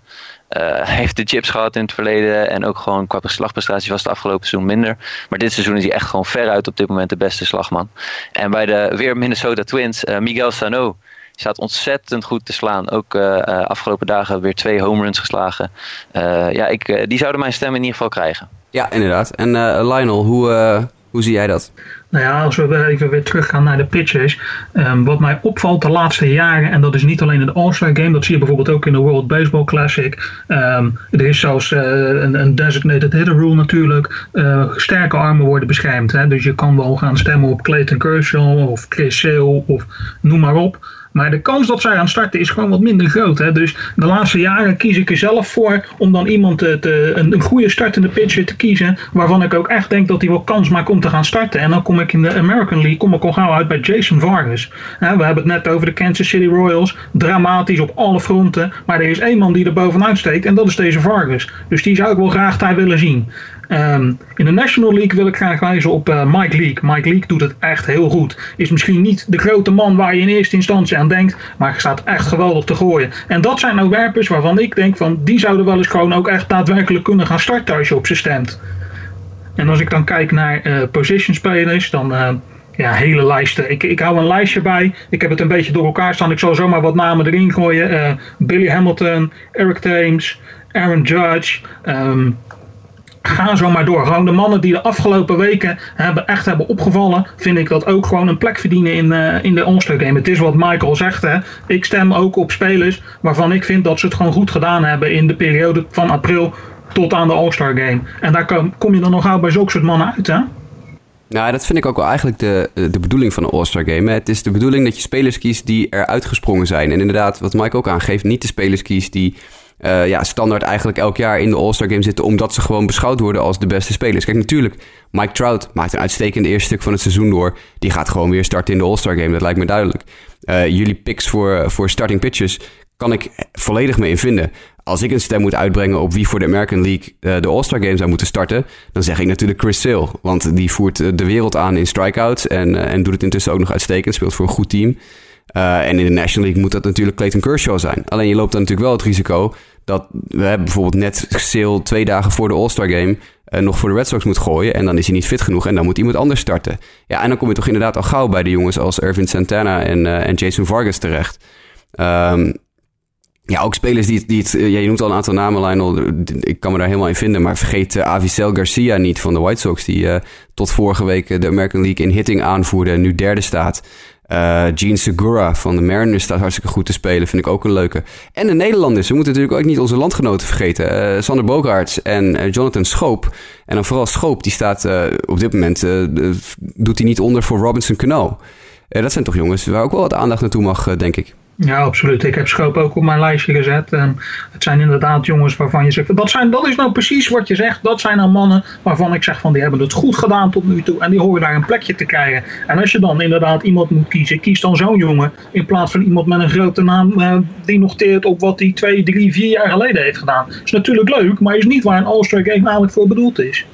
heeft de chips gehad in het verleden en ook gewoon qua slagprestatie was het afgelopen seizoen minder. Maar dit seizoen is hij echt gewoon veruit op dit moment de beste slagman. En bij de weer Minnesota Twins, Miguel Sano staat ontzettend goed te slaan. Ook uh, afgelopen dagen weer twee home runs geslagen. Uh, ja, ik, die zouden mijn stem in ieder geval krijgen. Ja, inderdaad. En Lionel, hoe, hoe zie jij dat? Nou ja, als we even weer teruggaan naar de pitchers. Um, wat mij opvalt de laatste jaren, en dat is niet alleen in de All-Star Game, dat zie je bijvoorbeeld ook in de World Baseball Classic. Um, er is zelfs uh, een, een, designated hitter rule natuurlijk. Uh, sterke armen worden beschermd. Hè? Dus je kan wel gaan stemmen op Clayton Kershaw of Chris Sale of noem maar op. Maar de kans dat zij gaan starten is gewoon wat minder groot. Hè? Dus de laatste jaren kies ik er zelf voor om dan iemand te, een, een, goede startende pitcher te kiezen. Waarvan ik ook echt denk dat hij wel kans maakt om te gaan starten. En dan kom ik in de American League kom ik al gauw uit bij Jason Vargas. we hebben het net over de Kansas City Royals. Dramatisch op alle fronten. Maar er is één man die er bovenuit steekt en dat is deze Vargas. Dus die zou ik wel graag daar willen zien. Um, in de National League wil ik graag wijzen op uh, Mike Leake. Mike Leake doet het echt heel goed. Is misschien niet de grote man waar je in eerste instantie aan denkt, maar staat echt geweldig te gooien. En dat zijn nou werpers waarvan ik denk van die zouden wel eens gewoon ook echt daadwerkelijk kunnen gaan starten als je op ze stemt. En als ik dan kijk naar uh, position spelers, dan uh, ja, hele lijsten. Ik, ik hou een lijstje bij. Ik heb het een beetje door elkaar staan. Ik zal zomaar wat namen erin gooien. Billy Hamilton, Eric Thames, Aaron Judge. Um, ga zo maar door. Gewoon de mannen die de afgelopen weken hebben, echt hebben opgevallen, vind ik dat ook gewoon een plek verdienen in, uh, in de All-Star Game. Het is wat Michael zegt, hè. ik stem ook op spelers waarvan ik vind dat ze het gewoon goed gedaan hebben in de periode van april tot aan de All-Star Game. En daar kom, kom je dan nog gauw bij zulke soort mannen uit, hè? Nou, dat vind ik ook wel eigenlijk de, de bedoeling van een All-Star Game. Het is de bedoeling dat je spelers kiest die er uitgesprongen zijn. En inderdaad, wat Mike ook aangeeft, niet de spelers kiest die uh, ja, standaard eigenlijk elk jaar in de All-Star Game zitten. Omdat ze gewoon beschouwd worden als de beste spelers. Kijk, natuurlijk, Mike Trout maakt een uitstekend eerste stuk van het seizoen door. Die gaat gewoon weer starten in de All-Star Game. Dat lijkt me duidelijk. Uh, jullie picks voor, voor starting pitchers kan ik volledig mee in vinden. Als ik een stem moet uitbrengen op wie voor de American League uh, de All-Star Game zou moeten starten, dan zeg ik natuurlijk Chris Sale. Want die voert de wereld aan in strikeouts en, en doet het intussen ook nog uitstekend. Speelt voor een goed team. Uh, en in de National League moet dat natuurlijk Clayton Kershaw zijn. Alleen je loopt dan natuurlijk wel het risico dat we hebben bijvoorbeeld net Sale twee dagen voor de All-Star Game uh, nog voor de Red Sox moet gooien. En dan is hij niet fit genoeg en dan moet iemand anders starten. Ja, en dan kom je toch inderdaad al gauw bij de jongens als Irvin Santana en, uh, en Jason Vargas terecht. Um, ja, ook spelers die, die het... Je noemt al een aantal namen, Lionel. Ik kan me daar helemaal in vinden. Maar vergeet uh, Avizel Garcia niet van de White Sox... die tot vorige week de American League in hitting aanvoerde... en nu derde staat. Uh, Gene Segura van de Mariners staat hartstikke goed te spelen. Vind ik ook een leuke. En de Nederlanders. We moeten natuurlijk ook niet onze landgenoten vergeten. Uh, Sander Bogaerts en uh, Jonathan Schoop. En dan vooral Schoop. Die staat op dit moment... doet hij niet onder voor Robinson Cano. dat zijn toch jongens waar ook wel wat aandacht naartoe mag, denk ik. Ja, absoluut. Ik heb Schoop ook op mijn lijstje gezet. En het zijn inderdaad jongens waarvan je zegt, dat, zijn, dat is nou precies wat je zegt. Dat zijn nou mannen waarvan ik zeg van die hebben het goed gedaan tot nu toe. En die horen daar een plekje te krijgen. En als je dan inderdaad iemand moet kiezen, kies dan zo'n jongen. In plaats van iemand met een grote naam eh, die noteert op wat hij twee, drie, vier jaar geleden heeft gedaan. Is natuurlijk leuk, maar is niet waar een All-Star Game eigenlijk voor bedoeld is.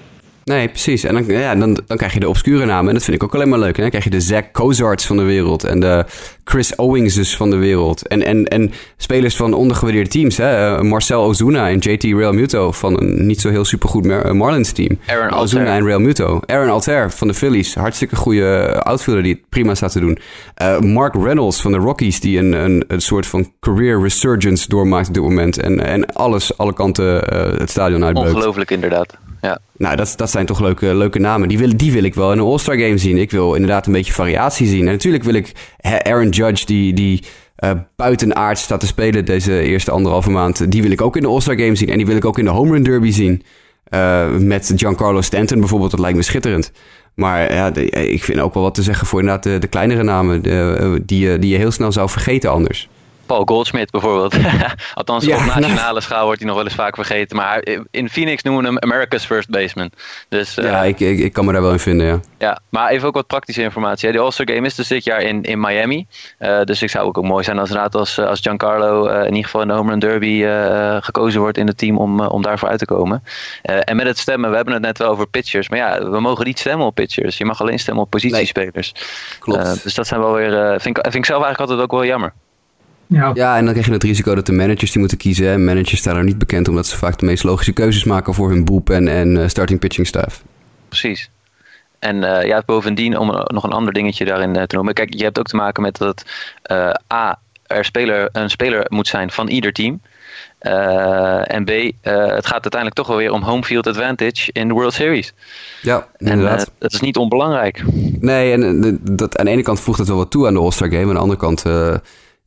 Nee, precies. En dan, ja, dan, dan krijg je de obscure namen. En dat vind ik ook alleen maar leuk. En dan krijg je de Zach Cozarts van de wereld. En de Chris Owingses van de wereld. En, en, en spelers van ondergewaardeerde teams. Hè? Eh, Marcel Ozuna en JT Real Muto van een niet zo heel supergoed Mar Marlins team. Aaron Ozuna en Real Muto. Aaron Alter van de Phillies. Hartstikke goede outfielder die het prima staat te doen. Eh, Mark Reynolds van de Rockies. Die een, een, een soort van career resurgence doormaakt op dit moment. En, en alles, alle kanten eh, het stadion uitbeukt. Ongelooflijk inderdaad. Ja. Nou, dat, dat zijn toch leuke, leuke namen. Die wil, die wil ik wel in een All-Star Game zien. Ik wil inderdaad een beetje variatie zien. En natuurlijk wil ik Aaron Judge, die, die uh, buitenaard staat te spelen deze eerste anderhalve maand. Die wil ik ook in de All-Star Game zien. En die wil ik ook in de Home Run Derby zien. Uh, met Giancarlo Stanton bijvoorbeeld. Dat lijkt me schitterend. Maar ja, ik vind ook wel wat te zeggen voor inderdaad de, kleinere namen. De, die, die je heel snel zou vergeten anders. Paul Goldschmidt bijvoorbeeld. Althans, ja, op nationale nou, schaal wordt hij nog wel eens vaak vergeten. Maar in Phoenix noemen we hem America's First Baseman. Dus, uh, ja, ik, ik, ik, kan me daar wel in vinden, ja. Ja, maar even ook wat praktische informatie. De All-Star Game is dus dit jaar in, in Miami. Uh, dus ik zou ook, ook mooi zijn als inderdaad als, als Giancarlo uh, in ieder geval in de Home Run Derby gekozen wordt in het team om, om daarvoor uit te komen. en met het stemmen, we hebben het net wel over pitchers. Maar ja, we mogen niet stemmen op pitchers. Je mag alleen stemmen op positiespelers. Nee, klopt. dus dat zijn wel weer, vind, ik, vind ik zelf eigenlijk altijd ook wel jammer. Ja. ja, en dan krijg je het risico dat de managers die moeten kiezen. Hè. Managers staan er niet bekend omdat ze vaak de meest logische keuzes maken voor hun bullpen en uh, starting pitching staff. Precies. En uh, ja, bovendien, om nog een ander dingetje daarin uh, te noemen. Kijk, je hebt ook te maken met dat A, er speler, een speler moet zijn van ieder team. en B, het gaat uiteindelijk toch wel weer om home field advantage in de World Series. Ja, inderdaad. En, dat is niet onbelangrijk. Nee, en dat, aan de ene kant voegt het wel wat toe aan de All-Star Game. Aan de andere kant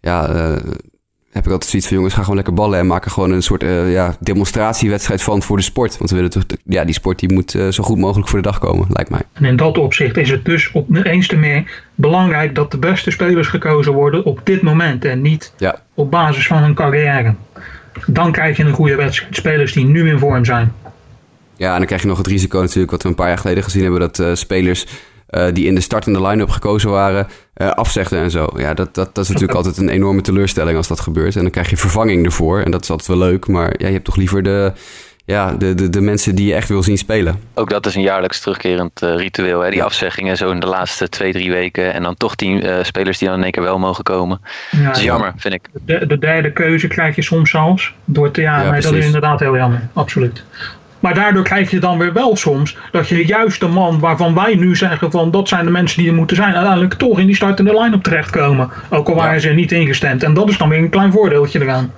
ja, uh, heb ik altijd zoiets van jongens, ga gewoon lekker ballen en maak er gewoon een soort uh, ja, demonstratiewedstrijd van voor de sport. Want we willen toch, ja, die sport die moet uh, zo goed mogelijk voor de dag komen, lijkt mij. En in dat opzicht is het dus op eens te meer belangrijk dat de beste spelers gekozen worden op dit moment en niet ja. op basis van hun carrière. Dan krijg je een goede wedstrijd, spelers die nu in vorm zijn. Ja, en dan krijg je nog het risico natuurlijk, wat we een paar jaar geleden gezien hebben, dat uh, spelers die in de startende line-up gekozen waren, uh, afzegden en zo. Ja, dat, dat, dat is natuurlijk altijd een enorme teleurstelling als dat gebeurt. En dan krijg je vervanging ervoor. En dat is altijd wel leuk. Maar ja, je hebt toch liever de, ja, de, de, de mensen die je echt wil zien spelen. Ook dat is een jaarlijks terugkerend uh, ritueel. Hè? Die afzeggingen zo in de laatste twee, drie weken. En dan toch tien uh, spelers die dan in één keer wel mogen komen. Ja, dat is jammer, vind ik. De, de derde keuze krijg je soms zelfs. Door te, ja, ja nee, dat is inderdaad heel jammer. Absoluut. Maar daardoor krijg je dan weer wel soms dat je juist de man waarvan wij nu zeggen van dat zijn de mensen die er moeten zijn, uiteindelijk toch in die startende line-up terechtkomen. Ook al waren ja. ze niet ingestemd. En dat is dan weer een klein voordeeltje eraan.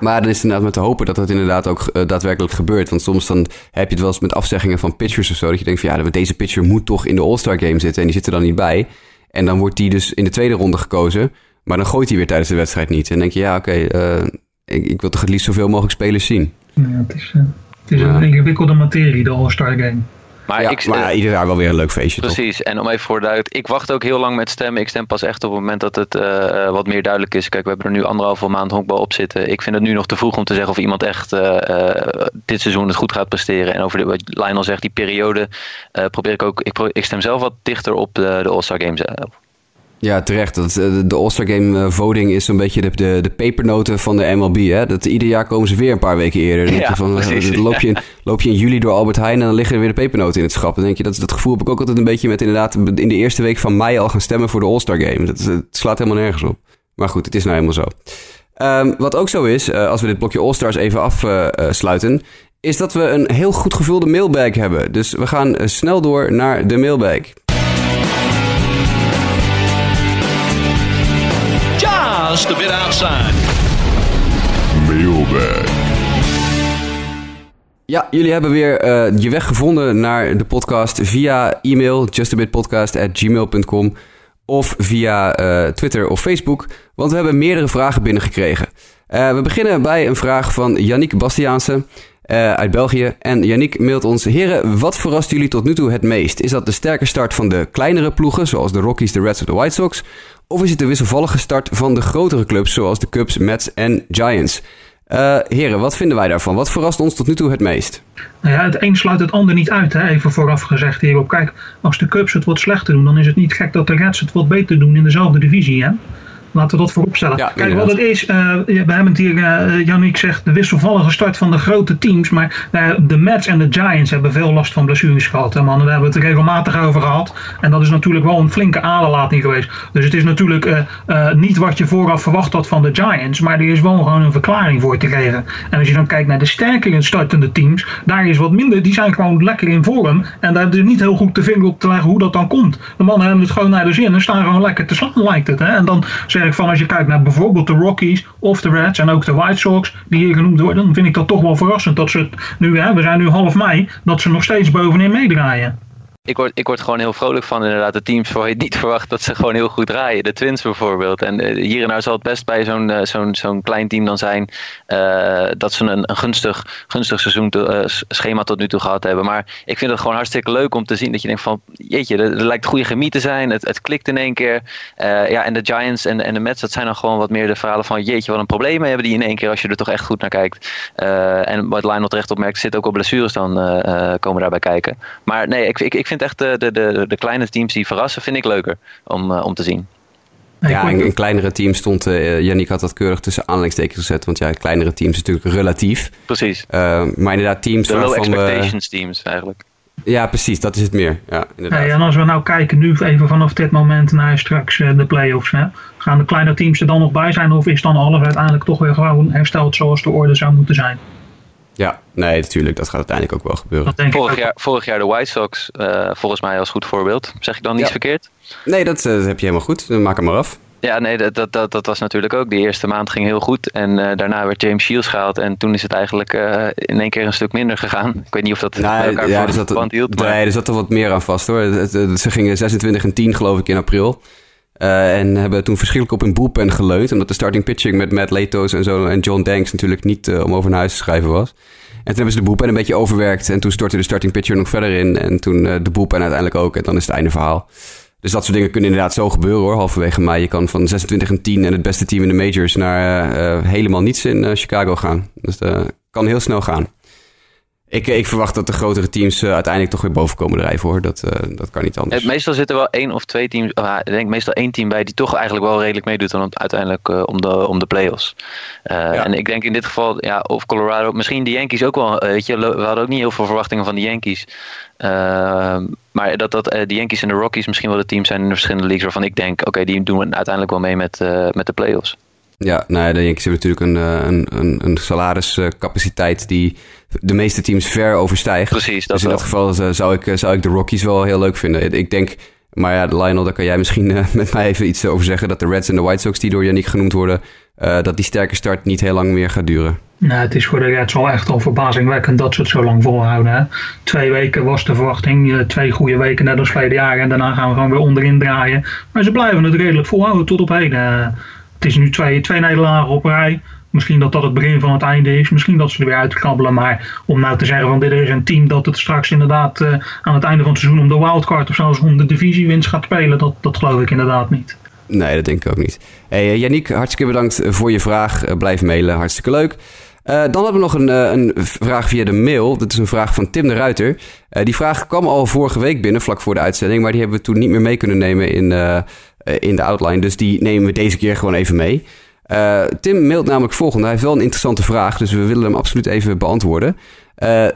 Maar dan is het inderdaad met te hopen dat dat inderdaad ook uh, daadwerkelijk gebeurt. Want soms dan heb je het wel eens met afzeggingen van pitchers of zo. Dat je denkt van ja, deze pitcher moet toch in de All-Star Game zitten. En die zit er dan niet bij. En dan wordt die dus in de tweede ronde gekozen. Maar dan gooit hij weer tijdens de wedstrijd niet. En dan denk je ja, oké, okay, uh, ik, ik, wil toch het liefst zoveel mogelijk spelers zien. Ja, het is... Uh... Het is een ingewikkelde materie, de All-Star Game. Maar, ja, ik, maar ieder jaar wel weer een leuk feestje. Precies, toch? en om even voor duidelijk, ik wacht ook heel lang met stemmen. Ik stem pas echt op het moment dat het uh, wat meer duidelijk is. Kijk, we hebben er nu anderhalve maand honkbal op zitten. Ik vind het nu nog te vroeg om te zeggen of iemand echt uh, uh, dit seizoen het goed gaat presteren. En over de, wat Lionel zegt, die periode probeer ik ook. Ik, pro ik, stem zelf wat dichter op de, de All-Star Games. Ja, terecht. Dat, de All-Star Game voting is zo'n beetje de, de, de pepernoten van de MLB. Hè? Dat, ieder jaar komen ze weer een paar weken eerder. Dan ja, je van, precies, dan loop, je in, loop je in juli door Albert Heijn en dan liggen er weer de pepernoten in het schap. Dan denk je, dat, dat gevoel heb ik ook altijd een beetje met inderdaad in de eerste week van mei al gaan stemmen voor de All-Star Game. Dat, het slaat helemaal nergens op. Maar goed, het is nou helemaal zo. Um, wat ook zo is, uh, als we dit blokje All-Stars even afsluiten, uh, is dat we een heel goed gevulde mailbag hebben. Dus we gaan snel door naar de mailbag. Just a bit outside. Mailbag. Ja, jullie hebben weer uh, je weg gevonden naar de podcast via e-mail justabitpodcast@gmail.com of via uh, Twitter of Facebook, want we hebben meerdere vragen binnengekregen. Uh, we beginnen bij een vraag van Yannick Bastiaanse. eh, uit België. En Yannick mailt ons: Heren, wat verrast jullie tot nu toe het meest? Is dat de sterke start van de kleinere ploegen, zoals de Rockies, de Reds of de White Sox? Of is het de wisselvallige start van de grotere clubs, zoals de Cubs, Mets en Giants? Uh, heren, wat vinden wij daarvan? Wat verrast ons tot nu toe het meest? Nou ja, het een sluit het ander niet uit. Hè? Even vooraf gezegd hierop. Kijk, als de Cubs het wat slechter doen, dan is het niet gek dat de Reds het wat beter doen in dezelfde divisie. Hè? Laten we dat voorop stellen. Ja, Kijk, wat het is, uh, we hebben het hier, uh, zegt, de wisselvallige start van de grote teams. Maar uh, de Mets en de Giants hebben veel last van blessures gehad. Hè, man. Daar hebben we het regelmatig over gehad. En dat is natuurlijk wel een flinke aderlating geweest. Dus het is natuurlijk niet wat je vooraf verwacht had van de Giants. Maar er is wel gewoon een verklaring voor te geven. En als je dan kijkt naar de sterkere startende teams, daar is wat minder. Die zijn gewoon lekker in vorm. En daar is niet heel goed te vinger op te leggen hoe dat dan komt. De mannen hebben het gewoon naar de zin en staan gewoon lekker te slaan, lijkt het. Hè. En dan zeg van als je kijkt naar bijvoorbeeld de Rockies of de Reds en ook de White Sox die hier genoemd worden, dan vind ik dat toch wel verrassend dat ze nu, hè, we zijn nu half mei, dat ze nog steeds bovenin meedraaien ik word, ik word gewoon heel vrolijk van inderdaad de teams waar je niet verwacht dat ze gewoon heel goed draaien. De Twins bijvoorbeeld. En uh, hier en daar zal het best bij zo'n uh, zo'n zo'n klein team dan zijn uh, dat ze een, een gunstig, gunstig seizoen schema tot nu toe gehad hebben. Maar ik vind het gewoon hartstikke leuk om te zien dat je denkt van jeetje, er, er lijkt goede chemie te zijn. Het, het klikt in één keer. ja, en de Giants en, en de Mets, dat zijn dan gewoon wat meer de verhalen van jeetje, wat een probleem hebben die in één keer als je er toch echt goed naar kijkt. en wat Lionel terecht opmerkt, zit ook op blessures dan komen daarbij kijken. Maar nee, ik, ik, ik vind echt de, de, de, de kleine teams die verrassen, vind ik leuker om, uh, om te zien. Ja, een, een kleinere team stond, uh, Yannick had dat keurig tussen aanleidingstekens gezet, want ja, kleinere teams is natuurlijk relatief. Precies. Uh, maar inderdaad teams de low expectations we... teams eigenlijk. Ja, precies, dat is het meer. Ja, inderdaad. Hey, en als we nou kijken nu even vanaf dit moment naar straks uh, de play-offs, hè? gaan de kleine teams er dan nog bij zijn of is dan alles uiteindelijk toch weer gewoon hersteld zoals de orde zou moeten zijn? Ja, nee, natuurlijk. Dat gaat uiteindelijk ook wel gebeuren. Vorig jaar, vorig jaar de White Sox, uh, volgens mij als goed voorbeeld. Zeg ik dan niet ja. verkeerd? Nee, dat, uh, heb je helemaal goed. Maak hem maar af. Ja, nee, dat, dat, dat, dat was natuurlijk ook. De eerste maand ging heel goed. En uh, daarna werd James Shields gehaald. En toen is het eigenlijk in één keer een stuk minder gegaan. Ik weet niet of dat nee, elkaar ja, er zat, hield. Maar... Nee, er zat er wat meer aan vast hoor. Ze gingen 26 en 10 geloof ik in april. Uh, en hebben toen verschrikkelijk op hun bullpen geleund. Omdat de starting pitching met Matt Letos en zo en John Danks natuurlijk niet uh, om over naar huis te schrijven was. En toen hebben ze de bullpen een beetje overwerkt. En toen stortte de starting pitcher nog verder in. En toen uh, de bullpen uiteindelijk ook. En dan is het einde verhaal. Dus dat soort dingen kunnen inderdaad zo gebeuren hoor. Halverwege mei. Je kan van 26 en 10 en het beste team in de majors naar helemaal niets in Chicago gaan. Dus dat kan heel snel gaan. Ik, ik verwacht dat de grotere teams uh, uiteindelijk toch weer boven komen drijven hoor. Dat, uh, dat kan niet anders. meestal zitten wel één of twee teams, uh, ik denk meestal één team bij die toch eigenlijk wel redelijk meedoet dan uiteindelijk om, de, om de play-offs. Ja. En ik denk in dit geval, ja, of Colorado, misschien de Yankees ook wel. Weet je, we hadden ook niet heel veel verwachtingen van de Yankees. maar dat, dat de Yankees en de Rockies misschien wel de teams zijn in de verschillende leagues waarvan ik denk, oké, okay, die doen uiteindelijk wel mee met, met de play-offs. Ja, nou ja, de Yankees hebben natuurlijk een, een, een, een salariscapaciteit die de meeste teams ver overstijgt. Precies, dat Dus in wel. dat geval zou ik, zou ik de Rockies wel heel leuk vinden. Ik denk, maar ja, Lionel, daar kan jij misschien uh, met mij even iets over zeggen. Dat de Reds en de White Sox, die door Yannick genoemd worden, uh, dat die sterke start niet heel lang meer gaat duren. Nou, het is voor de Reds wel echt al verbazingwekkend dat ze het zo lang volhouden. Hè? Twee weken was de verwachting, twee goede weken net als verleden jaar. En daarna gaan we gewoon weer onderin draaien. Maar ze blijven het redelijk volhouden tot op heden. Het is nu twee, twee nederlagen op rij. Misschien dat dat het begin van het einde is. Misschien dat ze er weer uitkrabbelen. Maar om nou te zeggen van dit is een team dat het straks inderdaad uh, aan het einde van het seizoen om de wildcard of zelfs om de divisiewinst gaat spelen. Dat, dat geloof ik inderdaad niet. Nee, dat denk ik ook niet. Hey, Yannick, hartstikke bedankt voor je vraag. Uh, blijf mailen, hartstikke leuk. Uh, dan hebben we nog een, uh, een, vraag via de mail. Dat is een vraag van Tim de Ruiter. Uh, die vraag kwam al vorige week binnen, vlak voor de uitzending. Maar die hebben we toen niet meer mee kunnen nemen in, in de outline. Dus die nemen we deze keer gewoon even mee. Tim mailt namelijk volgende. Hij heeft wel een interessante vraag, dus we willen hem absoluut even beantwoorden. Uh,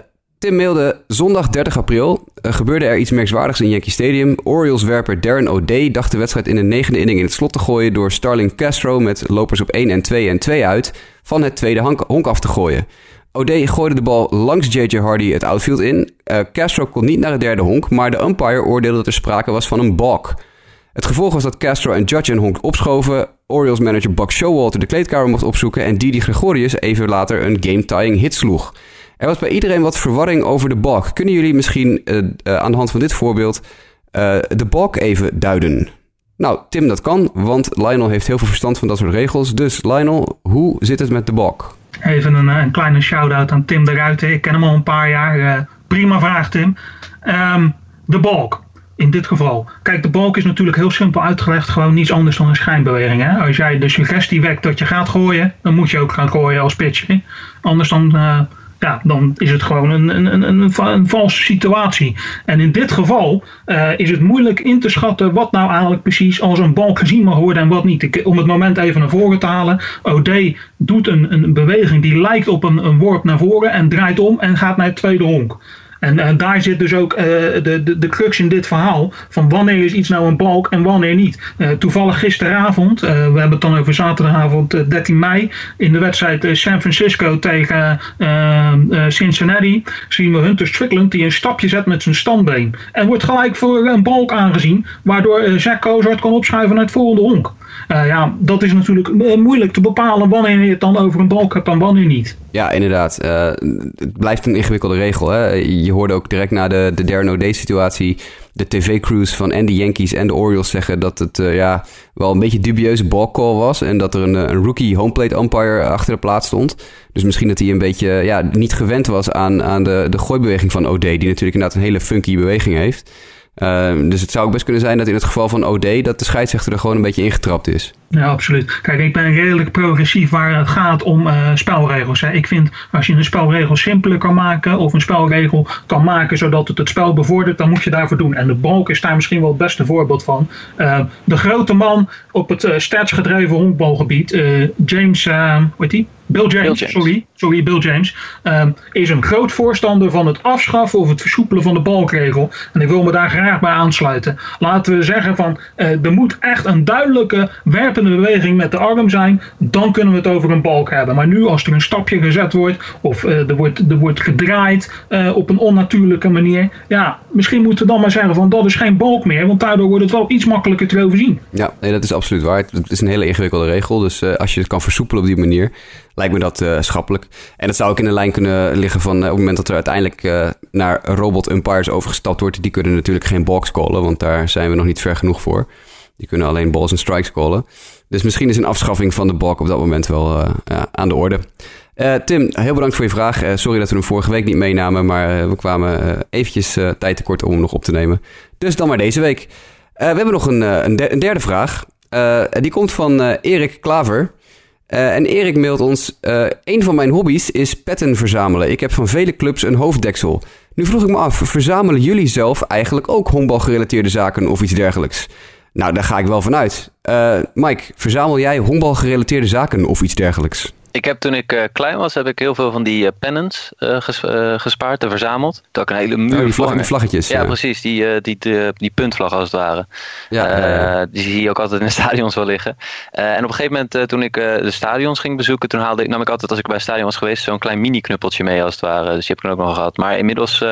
Tim mailde zondag 30 april. Uh, gebeurde er iets merkwaardigs in Yankee Stadium. Orioles-werper Darren O'Day dacht de wedstrijd in de negende inning in het slot te gooien... door Starling Castro met lopers op 1 en 2 en 2 uit... van het tweede honk, honk af te gooien. O'Day gooide de bal langs J.J. Hardy het outfield in. Castro kon niet naar het derde honk, maar de umpire oordeelde dat er sprake was van een balk... Het gevolg was dat Castro en Judge een honk opschoven. Orioles manager Buck Showalter de kleedkamer mocht opzoeken en Didi Gregorius even later een game-tying hit sloeg. Er was bij iedereen wat verwarring over de balk. Kunnen jullie misschien uh, uh, aan de hand van dit voorbeeld uh, de balk even duiden? Nou, Tim, dat kan, want Lionel heeft heel veel verstand van dat soort regels. Dus Lionel, hoe zit het met de balk? Even een, kleine shout-out aan Tim de Ruiter. Ik ken hem al een paar jaar. prima vraag, Tim. Ehm, de balk in dit geval. Kijk, de balk is natuurlijk heel simpel uitgelegd gewoon niets anders dan een schijnbeweging. Hè? Als jij de suggestie wekt dat je gaat gooien, dan moet je ook gaan gooien als pitcher. Anders dan, ja, dan is het gewoon een, een, een, een, valse situatie. En in dit geval uh, is het moeilijk in te schatten wat nou eigenlijk precies als een balk gezien mag worden en wat niet. Om het moment even naar voren te halen. OD doet een, een beweging die lijkt op een, een worp naar voren en draait om en gaat naar het tweede honk. En uh, daar zit dus ook uh, de, de, de crux in dit verhaal. Van wanneer is iets nou een balk en wanneer niet. Uh, toevallig gisteravond, we hebben het dan over zaterdagavond 13 mei. In de wedstrijd San Francisco tegen Cincinnati. Zien we Hunter Strickland die een stapje zet met zijn standbeen. En wordt gelijk voor een balk aangezien. Waardoor Zach Kozart kan opschuiven naar het volgende honk. Uh, ja, dat is natuurlijk moeilijk te bepalen wanneer je het dan over een balk hebt en wanneer niet. Ja, inderdaad. Uh, het blijft een ingewikkelde regel. Hè? Je hoorde ook direct na de, de Darren O'Day-situatie de tv-crews van en de Yankees en de Orioles zeggen dat het ja, wel een beetje dubieuze balkcall was. En dat er een, een rookie homeplate umpire achter de plaats stond. Dus misschien dat hij een beetje ja, niet gewend was aan, aan de, de gooibeweging van O'Day. Die natuurlijk inderdaad een hele funky beweging heeft. Ehm, dus het zou ook best kunnen zijn dat in het geval van OD dat de scheidsrechter er gewoon een beetje ingetrapt is. Ja, absoluut. Kijk, ik ben redelijk progressief waar het gaat om uh, spelregels. Hè. Ik vind als je een spelregel simpeler kan maken of een spelregel kan maken zodat het het spel bevordert, dan moet je daarvoor doen. En de balk is daar misschien wel het beste voorbeeld van. Uh, de grote man op het uh, statsgedreven honkbalgebied, James, hoe heet die? Bill James, sorry, sorry, Bill James, um, is een groot voorstander van het afschaffen of het versoepelen van de balkregel. En ik wil me daar graag bij aansluiten. Laten we zeggen van, uh, er moet echt een duidelijke werpende beweging met de arm zijn. Dan kunnen we het over een balk hebben. Maar nu als er een stapje gezet wordt of uh, er, wordt, er wordt gedraaid uh, op een onnatuurlijke manier. Ja, misschien moeten we dan maar zeggen van dat is geen balk meer. Want daardoor wordt het wel iets makkelijker te overzien. Ja, nee, dat is absoluut waar. Het is een hele ingewikkelde regel. Dus als je het kan versoepelen op die manier lijkt me dat schappelijk. En dat zou ook in de lijn kunnen liggen van op het moment dat er uiteindelijk naar robot umpires overgestapt wordt. Die kunnen natuurlijk geen box callen, want daar zijn we nog niet ver genoeg voor. Die kunnen alleen balls en strikes callen. Dus misschien is een afschaffing van de balk op dat moment wel aan de orde. Tim, heel bedankt voor je vraag. sorry dat we hem vorige week niet meenamen, maar we kwamen eventjes tijd tekort om hem nog op te nemen. Dus dan maar deze week. we hebben nog een, een, derde vraag. die komt van Erik Klaver. En Erik mailt ons: uh, Een van mijn hobby's is petten verzamelen. Ik heb van vele clubs een hoofddeksel. Nu vroeg ik me af: verzamelen jullie zelf eigenlijk ook honkbalgerelateerde zaken of iets dergelijks? Nou, daar ga ik wel vanuit. Uh, Mike, verzamel jij honkbalgerelateerde zaken of iets dergelijks? Ik heb toen ik uh, klein was, heb ik heel veel van die uh, pennants uh, ges, gespaard en verzameld. Dat ik een hele muur. Oh, die, vlag, die vlaggetjes. Ja, ja. precies. Die, die, die, die, puntvlag als het ware. Ja, ja, Die zie je ook altijd in de stadions wel liggen. en op een gegeven moment, toen ik de stadions ging bezoeken, toen haalde ik, nam ik altijd, als ik bij een stadion was geweest, zo'n klein mini-knuppeltje mee als het ware. Dus die heb ik dan ook nog gehad. Maar inmiddels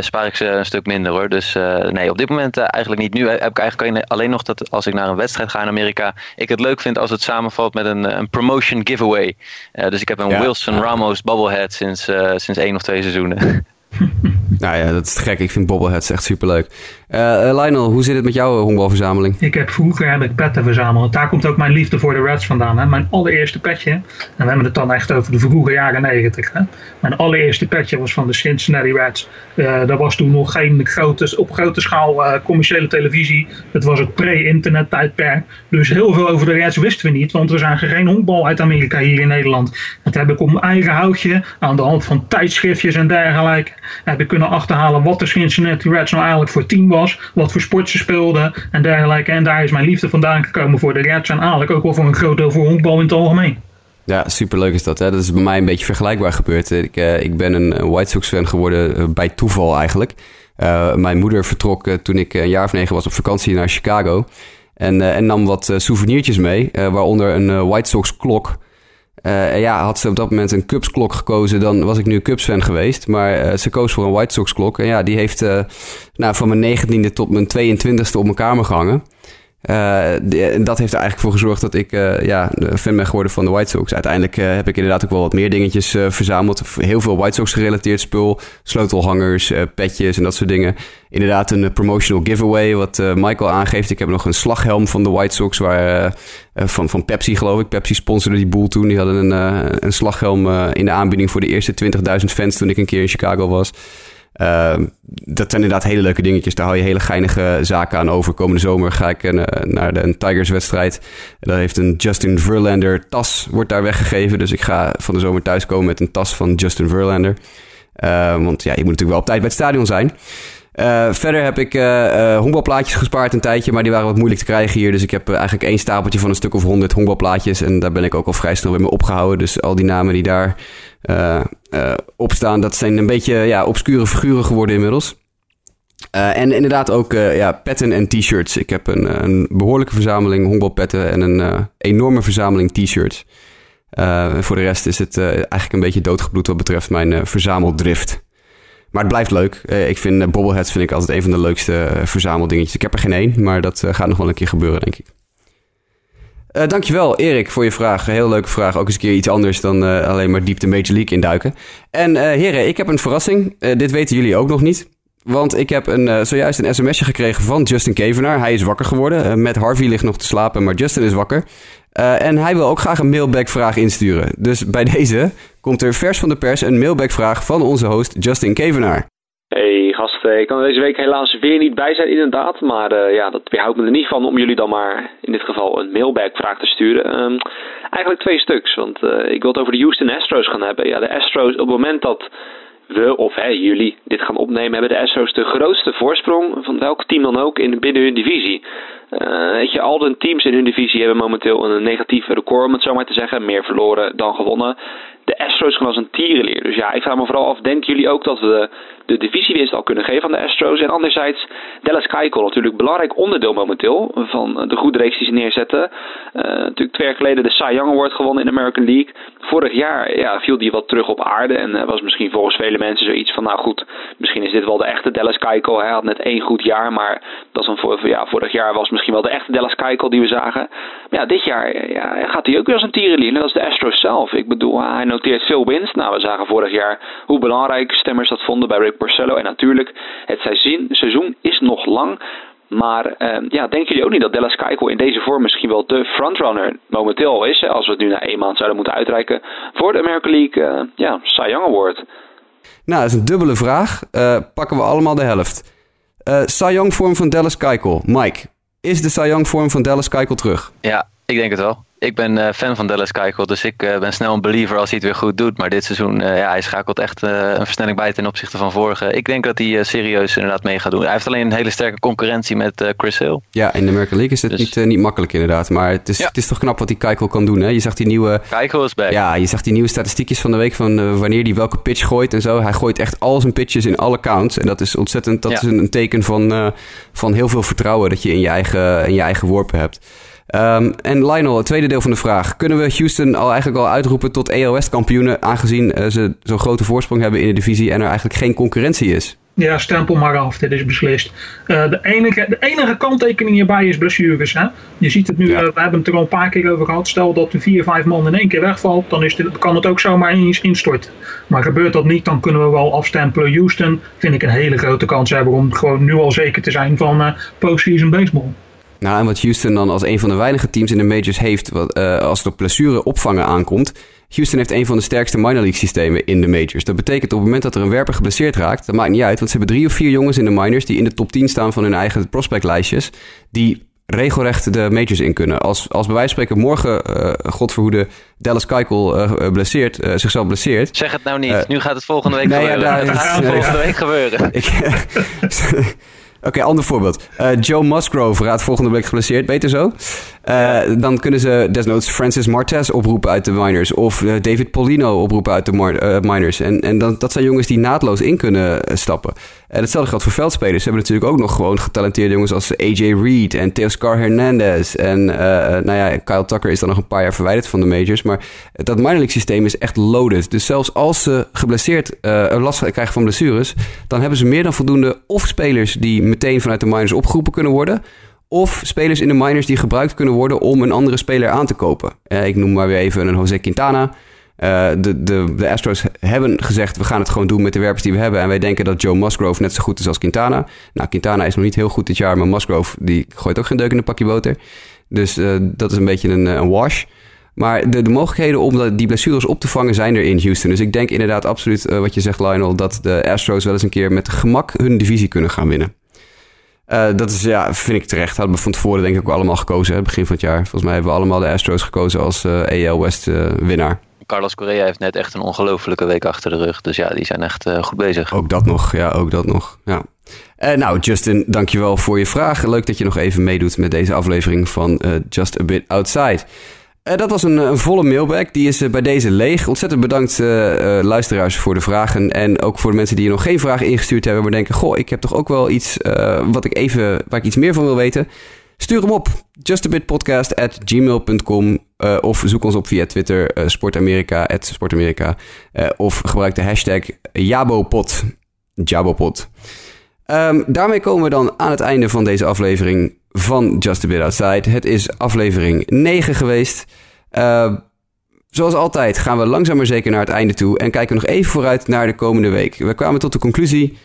spaar ik ze een stuk minder hoor. Dus nee, op dit moment eigenlijk niet. Nu heb ik eigenlijk alleen nog dat als ik naar een wedstrijd ga in Amerika, ik het leuk vind als het samenvalt met een, een promotion giveaway. Uh, dus ik heb een. Wilson Ramos bobblehead sinds, uh, sinds één of twee seizoenen. nou ja, dat is gek. Ik vind bobbleheads echt superleuk. Uh, Lionel, hoe zit het met jouw honkbalverzameling? Ik heb vroeger heb ik petten verzameld. Daar komt ook mijn liefde voor de Reds vandaan. Hè? Mijn allereerste petje, en we hebben het dan echt over de vroege jaren negentig. Mijn allereerste petje was van de Cincinnati Reds. Uh, dat was toen nog geen grote, op grote schaal uh, commerciële televisie. Het was het pre-internet tijdperk. Dus heel veel over de Reds wisten we niet. Want we zagen geen honkbal uit Amerika hier in Nederland. Dat heb ik op mijn eigen houtje, aan de hand van tijdschriftjes en dergelijke, heb ik kunnen achterhalen wat de Cincinnati Reds nou eigenlijk voor team was wat voor sport ze speelden en dergelijke. En daar is mijn liefde vandaan gekomen voor de Reds en eigenlijk ook wel voor een groot deel voor honkbal in het algemeen. Ja, superleuk is dat. Hè? Dat is bij mij een beetje vergelijkbaar gebeurd. Ik, uh, ik ben een White Sox fan geworden uh, bij toeval eigenlijk. Mijn moeder vertrok toen ik een jaar of negen was op vakantie naar Chicago. En, en nam wat souvenirtjes mee, waaronder een White Sox klok uh, ja, had ze op dat moment een Cubs klok gekozen, dan was ik nu Cubs fan geweest. Maar uh, ze koos voor een White Sox klok. En ja, die heeft uh, nou, van mijn 19e tot mijn 22e op mijn kamer gehangen. Uh, dat heeft er eigenlijk voor gezorgd dat ik uh, ja, fan ben geworden van de White Sox. Uiteindelijk uh, heb ik inderdaad ook wel wat meer dingetjes verzameld. Heel veel White Sox gerelateerd spul. Sleutelhangers, petjes en dat soort dingen. Inderdaad een promotional giveaway wat Michael aangeeft. Ik heb nog een slaghelm van de White Sox waar, van, van Pepsi geloof ik. Pepsi sponsorde die boel toen. Die hadden een, een slaghelm in de aanbieding voor de eerste 20.000 fans toen ik een keer in Chicago was. Uh, dat zijn inderdaad hele leuke dingetjes. Daar hou je hele geinige zaken aan over. Komende zomer ga ik uh, naar de, een Tigers-wedstrijd. Daar heeft een Justin Verlander tas wordt daar weggegeven. Dus ik ga van de zomer thuiskomen met een tas van Justin Verlander. Uh, want ja, je moet natuurlijk wel op tijd bij het stadion zijn. Uh, verder heb ik uh, honkbalplaatjes gespaard een tijdje, maar die waren wat moeilijk te krijgen hier. Dus ik heb eigenlijk één stapeltje van een stuk of honderd honkbalplaatjes. En daar ben ik ook al vrij snel weer mee opgehouden. Dus al die namen die daar opstaan, dat zijn een beetje ja, obscure figuren geworden inmiddels. en inderdaad ook ja, petten en t-shirts. Ik heb een, een behoorlijke verzameling honkbalpetten en een enorme verzameling t-shirts. voor de rest is het eigenlijk een beetje doodgebloed wat betreft mijn verzameldrift. Maar het blijft leuk. Uh, ik vind uh, bobbleheads vind ik altijd een van de leukste uh, verzameldingetjes. Ik heb er geen één, maar dat gaat nog wel een keer gebeuren, denk ik. Dankjewel, Erik, voor je vraag. Heel leuke vraag. Ook eens een keer iets anders dan alleen maar diep de Major League induiken. En heren, ik heb een verrassing. dit weten jullie ook nog niet. Want ik heb een, zojuist een sms'je gekregen van Justin Kevenaar. Hij is wakker geworden. Met Harvey ligt nog te slapen, maar Justin is wakker. Uh, en hij wil ook graag een mailback-vraag insturen. Dus bij deze komt er vers van de pers een mailback-vraag van onze host Justin Kevenaar. Hey gasten, ik kan er deze week helaas weer niet bij zijn inderdaad. Maar uh, ja, dat weerhoudt me er niet van om jullie dan maar in dit geval een mailback-vraag te sturen. Um, eigenlijk twee stuks, want uh, ik wil het over de Houston Astros gaan hebben. Ja, de Astros, op het moment dat we, of jullie, dit gaan opnemen, hebben de Astros de grootste voorsprong van welk team dan ook in, binnen hun divisie. Uh, weet je, al de teams in hun divisie hebben momenteel een negatief record, om het zo maar te zeggen. Meer verloren dan gewonnen. De Astros gaan als een tierenleer. Dus ja, ik vraag me vooral af, denken jullie ook dat we de divisiewinst al kunnen geven aan de Astros? En anderzijds, Dallas Keuchel, natuurlijk belangrijk onderdeel momenteel van de goede reeks die ze neerzetten. Uh, natuurlijk twee jaar geleden de Cy Young Award gewonnen in de American League. Vorig jaar ja, viel die wat terug op aarde en uh, was misschien volgens vele mensen zoiets van, nou goed, misschien is dit wel de echte Dallas Keuchel. Hij had net één goed jaar, maar dat is een, ja, vorig jaar was misschien wel de echte Dallas Keuchel die we zagen. Maar ja, dit jaar ja, gaat hij ook weer als een tierenlier. Dat is de Astros zelf. Ik bedoel, hij noteert veel winst. Nou, we zagen vorig jaar hoe belangrijk stemmers dat vonden bij Rick Porcello. En natuurlijk, het seizoen, seizoen is nog lang. Maar uh, ja, denken jullie ook niet dat Dallas Keuchel in deze vorm misschien wel de frontrunner momenteel al is? Hè, als we het nu na één maand zouden moeten uitreiken voor de American League uh, ja, Cy Young Award. Nou, dat is een dubbele vraag. Uh, pakken we allemaal de helft. Uh, Cy Young vorm van Dallas Keuchel. Mike, is de Cy Young vorm van Dallas Keuchel terug? Ja, ik denk het wel ik ben uh, fan van Dallas Keuchel, dus ik uh, ben snel een believer als hij het weer goed doet. Maar dit seizoen, uh, ja, hij schakelt echt een versnelling bij ten opzichte van vorige. Ik denk dat hij serieus inderdaad mee gaat doen. Hij heeft alleen een hele sterke concurrentie met Chris Hill. Ja, in de American League is het dus... niet, niet makkelijk inderdaad. Maar het is, ja. het is toch knap wat die Keuchel kan doen. Hè? Je zag die nieuwe... Keuchel is back. Ja, je zag die nieuwe statistiekjes van de week van wanneer hij welke pitch gooit en zo. Hij gooit echt al zijn pitches in alle counts. En dat is ontzettend, dat ja. is een, een, teken van, van heel veel vertrouwen dat je in je eigen, in je eigen worpen hebt. Um, en Lionel, het tweede deel van de vraag. Kunnen we Houston al eigenlijk al uitroepen tot EOS-kampioenen... aangezien uh, ze zo'n grote voorsprong hebben in de divisie... en er eigenlijk geen concurrentie is? Ja, stempel maar af. Dit is beslist. Uh, de, enige, de enige kanttekening hierbij is blessures. Hè? Je ziet het nu, ja. uh, we hebben het er al een paar keer over gehad. Stel dat de vier, vijf man in één keer wegvalt, dan is dit, kan het ook zomaar ineens instorten. Maar gebeurt dat niet, dan kunnen we wel afstempelen. Houston vind ik een hele grote kans hebben om gewoon nu al zeker te zijn van uh, postseason baseball. Nou, en wat Houston dan als een van de weinige teams in de majors heeft wat, uh, als het op blessure opvangen aankomt. Houston heeft een van de sterkste minor league systemen in de majors. Dat betekent op het moment dat er een werper geblesseerd raakt, dat maakt niet uit, want ze hebben drie of vier jongens in de minors die in de top 10 staan van hun eigen prospectlijstjes, die regelrecht de majors in kunnen. Als, als bij wijze van spreken morgen, uh, God verhoede, Dallas Keuchel uh, blesseert, uh, zichzelf blesseert. Zeg het nou niet, nu gaat het volgende week nee, gebeuren. Ja, daar, het gaat volgende week gebeuren. Ik, Oké, ander voorbeeld. Uh, Joe Musgrove raakt volgende week geblesseerd, beter zo. Uh, dan kunnen ze desnoods Francis Martez oproepen uit de minors. Of David Polino oproepen uit de minors. En, en dan, dat zijn jongens die naadloos in kunnen stappen. En hetzelfde geldt voor veldspelers. Ze hebben natuurlijk ook nog gewoon getalenteerde jongens als AJ Reed en Teoscar Hernandez. En nou ja, Kyle Tucker is dan nog een paar jaar verwijderd van de majors. Maar dat minor league systeem is echt loaded. Dus zelfs als ze geblesseerd last krijgen van blessures... dan hebben ze meer dan voldoende of spelers die meteen vanuit de minors opgeroepen kunnen worden. Of spelers in de minors die gebruikt kunnen worden om een andere speler aan te kopen. Uh, ik noem maar weer even een Jose Quintana. Uh, de, de, de Astros hebben gezegd, we gaan het gewoon doen met de werpers die we hebben. En wij denken dat Joe Musgrove net zo goed is als Quintana. Nou, Quintana is nog niet heel goed dit jaar, maar Musgrove die gooit ook geen deuk in een pakje boter. Dus uh, dat is een beetje een, een wash. Maar de, de, mogelijkheden om die blessures op te vangen zijn er in Houston. Dus ik denk inderdaad absoluut wat je zegt, Lionel, dat de Astros wel eens een keer met gemak hun divisie kunnen gaan winnen. Uh, dat is, ja, vind ik terecht. Hadden we van tevoren denk ik ook allemaal gekozen, hè, begin van het jaar. Volgens mij hebben we allemaal de Astros gekozen als uh, AL West winnaar. Carlos Correa heeft net echt een ongelofelijke week achter de rug. Dus ja, die zijn echt goed bezig. Ook dat nog, ja, ook dat nog. Ja. Nou, Justin, dankjewel voor je vraag. Leuk dat je nog even meedoet met deze aflevering van Just a Bit Outside. Uh, dat was een, een, volle mailbag. Die is bij deze leeg. Ontzettend bedankt luisteraars voor de vragen. En ook voor de mensen die nog geen vragen ingestuurd hebben. Maar denken, goh, ik heb toch ook wel iets wat ik even, waar ik iets meer van wil weten. Stuur hem op. justabitpodcast at Of zoek ons op via Twitter. sportamerika, at sportamerika. of gebruik de hashtag Jabopod. Jabopod. Um, daarmee komen we dan aan het einde van deze aflevering van Just a Bit Outside. Het is aflevering 9 geweest. Uh, zoals altijd gaan we langzaam maar zeker naar het einde toe en kijken we nog even vooruit naar de komende week. We kwamen tot de conclusie eh,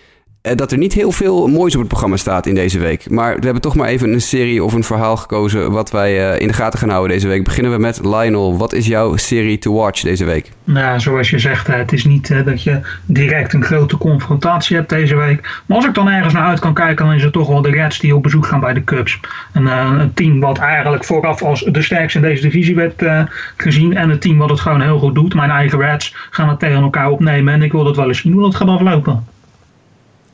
dat er niet heel veel moois op het programma staat in deze week. Maar we hebben toch maar even een serie of een verhaal gekozen wat wij uh, in de gaten gaan houden deze week. Beginnen we met Lionel. Wat is jouw serie to watch deze week? Nou, zoals je zegt, het is niet uh, dat je direct een grote confrontatie hebt deze week. Maar als ik dan ergens naar uit kan kijken, dan is het toch wel de Reds die op bezoek gaan bij de Cubs. Een, een team wat eigenlijk vooraf als de sterkste in deze divisie werd gezien. En een team wat het gewoon heel goed doet. Mijn eigen Reds gaan het tegen elkaar opnemen. En ik wil dat wel eens zien hoe dat gaat aflopen.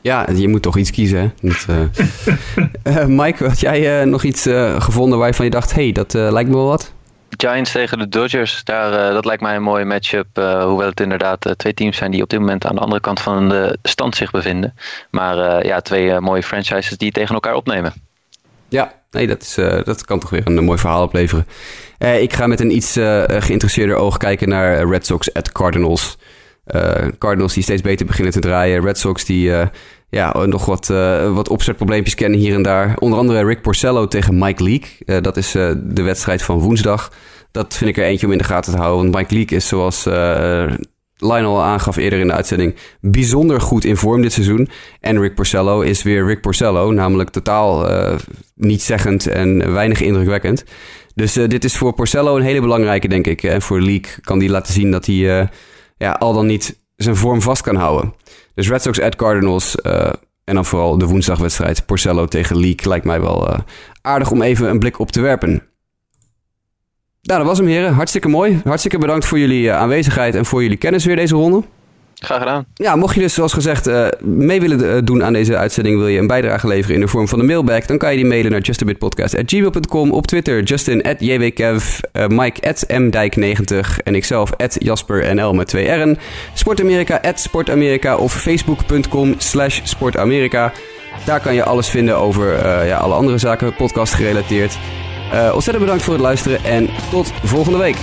Ja, je moet toch iets kiezen. Hè? Uh... uh, Mike, had jij uh, nog iets gevonden waarvan je dacht: hé, hey, dat lijkt me wel wat? Giants tegen de Dodgers, daar, dat lijkt mij een mooie matchup. hoewel het inderdaad twee teams zijn die op dit moment aan de andere kant van de stand zich bevinden. Maar ja, twee mooie franchises die tegen elkaar opnemen. Ja, nee, dat, is, dat kan toch weer een, mooi verhaal opleveren. ik ga met een iets geïnteresseerder oog kijken naar Red Sox at Cardinals. Uh, Cardinals die steeds beter beginnen te draaien. Red Sox die uh, ja, nog wat, uh, wat opzetprobleempjes kennen hier en daar. Onder andere Rick Porcello tegen Mike Leake. dat is de wedstrijd van woensdag. Dat vind ik er eentje om in de gaten te houden. Want Mike Leake is zoals Lionel aangaf eerder in de uitzending... bijzonder goed in vorm dit seizoen. En Rick Porcello is weer Rick Porcello. Namelijk totaal niet zeggend en weinig indrukwekkend. Dus dit is voor Porcello een hele belangrijke, denk ik. En voor Leake kan die laten zien dat hij ja, al dan niet zijn vorm vast kan houden. Dus Red Sox at Cardinals uh, en dan vooral de woensdagwedstrijd Porcello tegen Leek lijkt mij wel uh, aardig om even een blik op te werpen. Nou, dat was hem heren. Hartstikke mooi. Hartstikke bedankt voor jullie uh, aanwezigheid en voor jullie kennis weer deze ronde. Graag gedaan. Ja, mocht je dus zoals gezegd uh, mee willen doen aan deze uitzending, wil je een bijdrage leveren in de vorm van een mailback, dan kan je die mailen naar justabitpodcast.gmail.com, op Twitter justin at jwkev, uh, mike at mdijk90 en ikzelf at jaspernl met twee r'en, sportamerika at sportamerika of facebook.com slash sportamerika. Daar kan je alles vinden over ja, alle andere zaken podcast gerelateerd. ontzettend bedankt voor het luisteren en tot volgende week.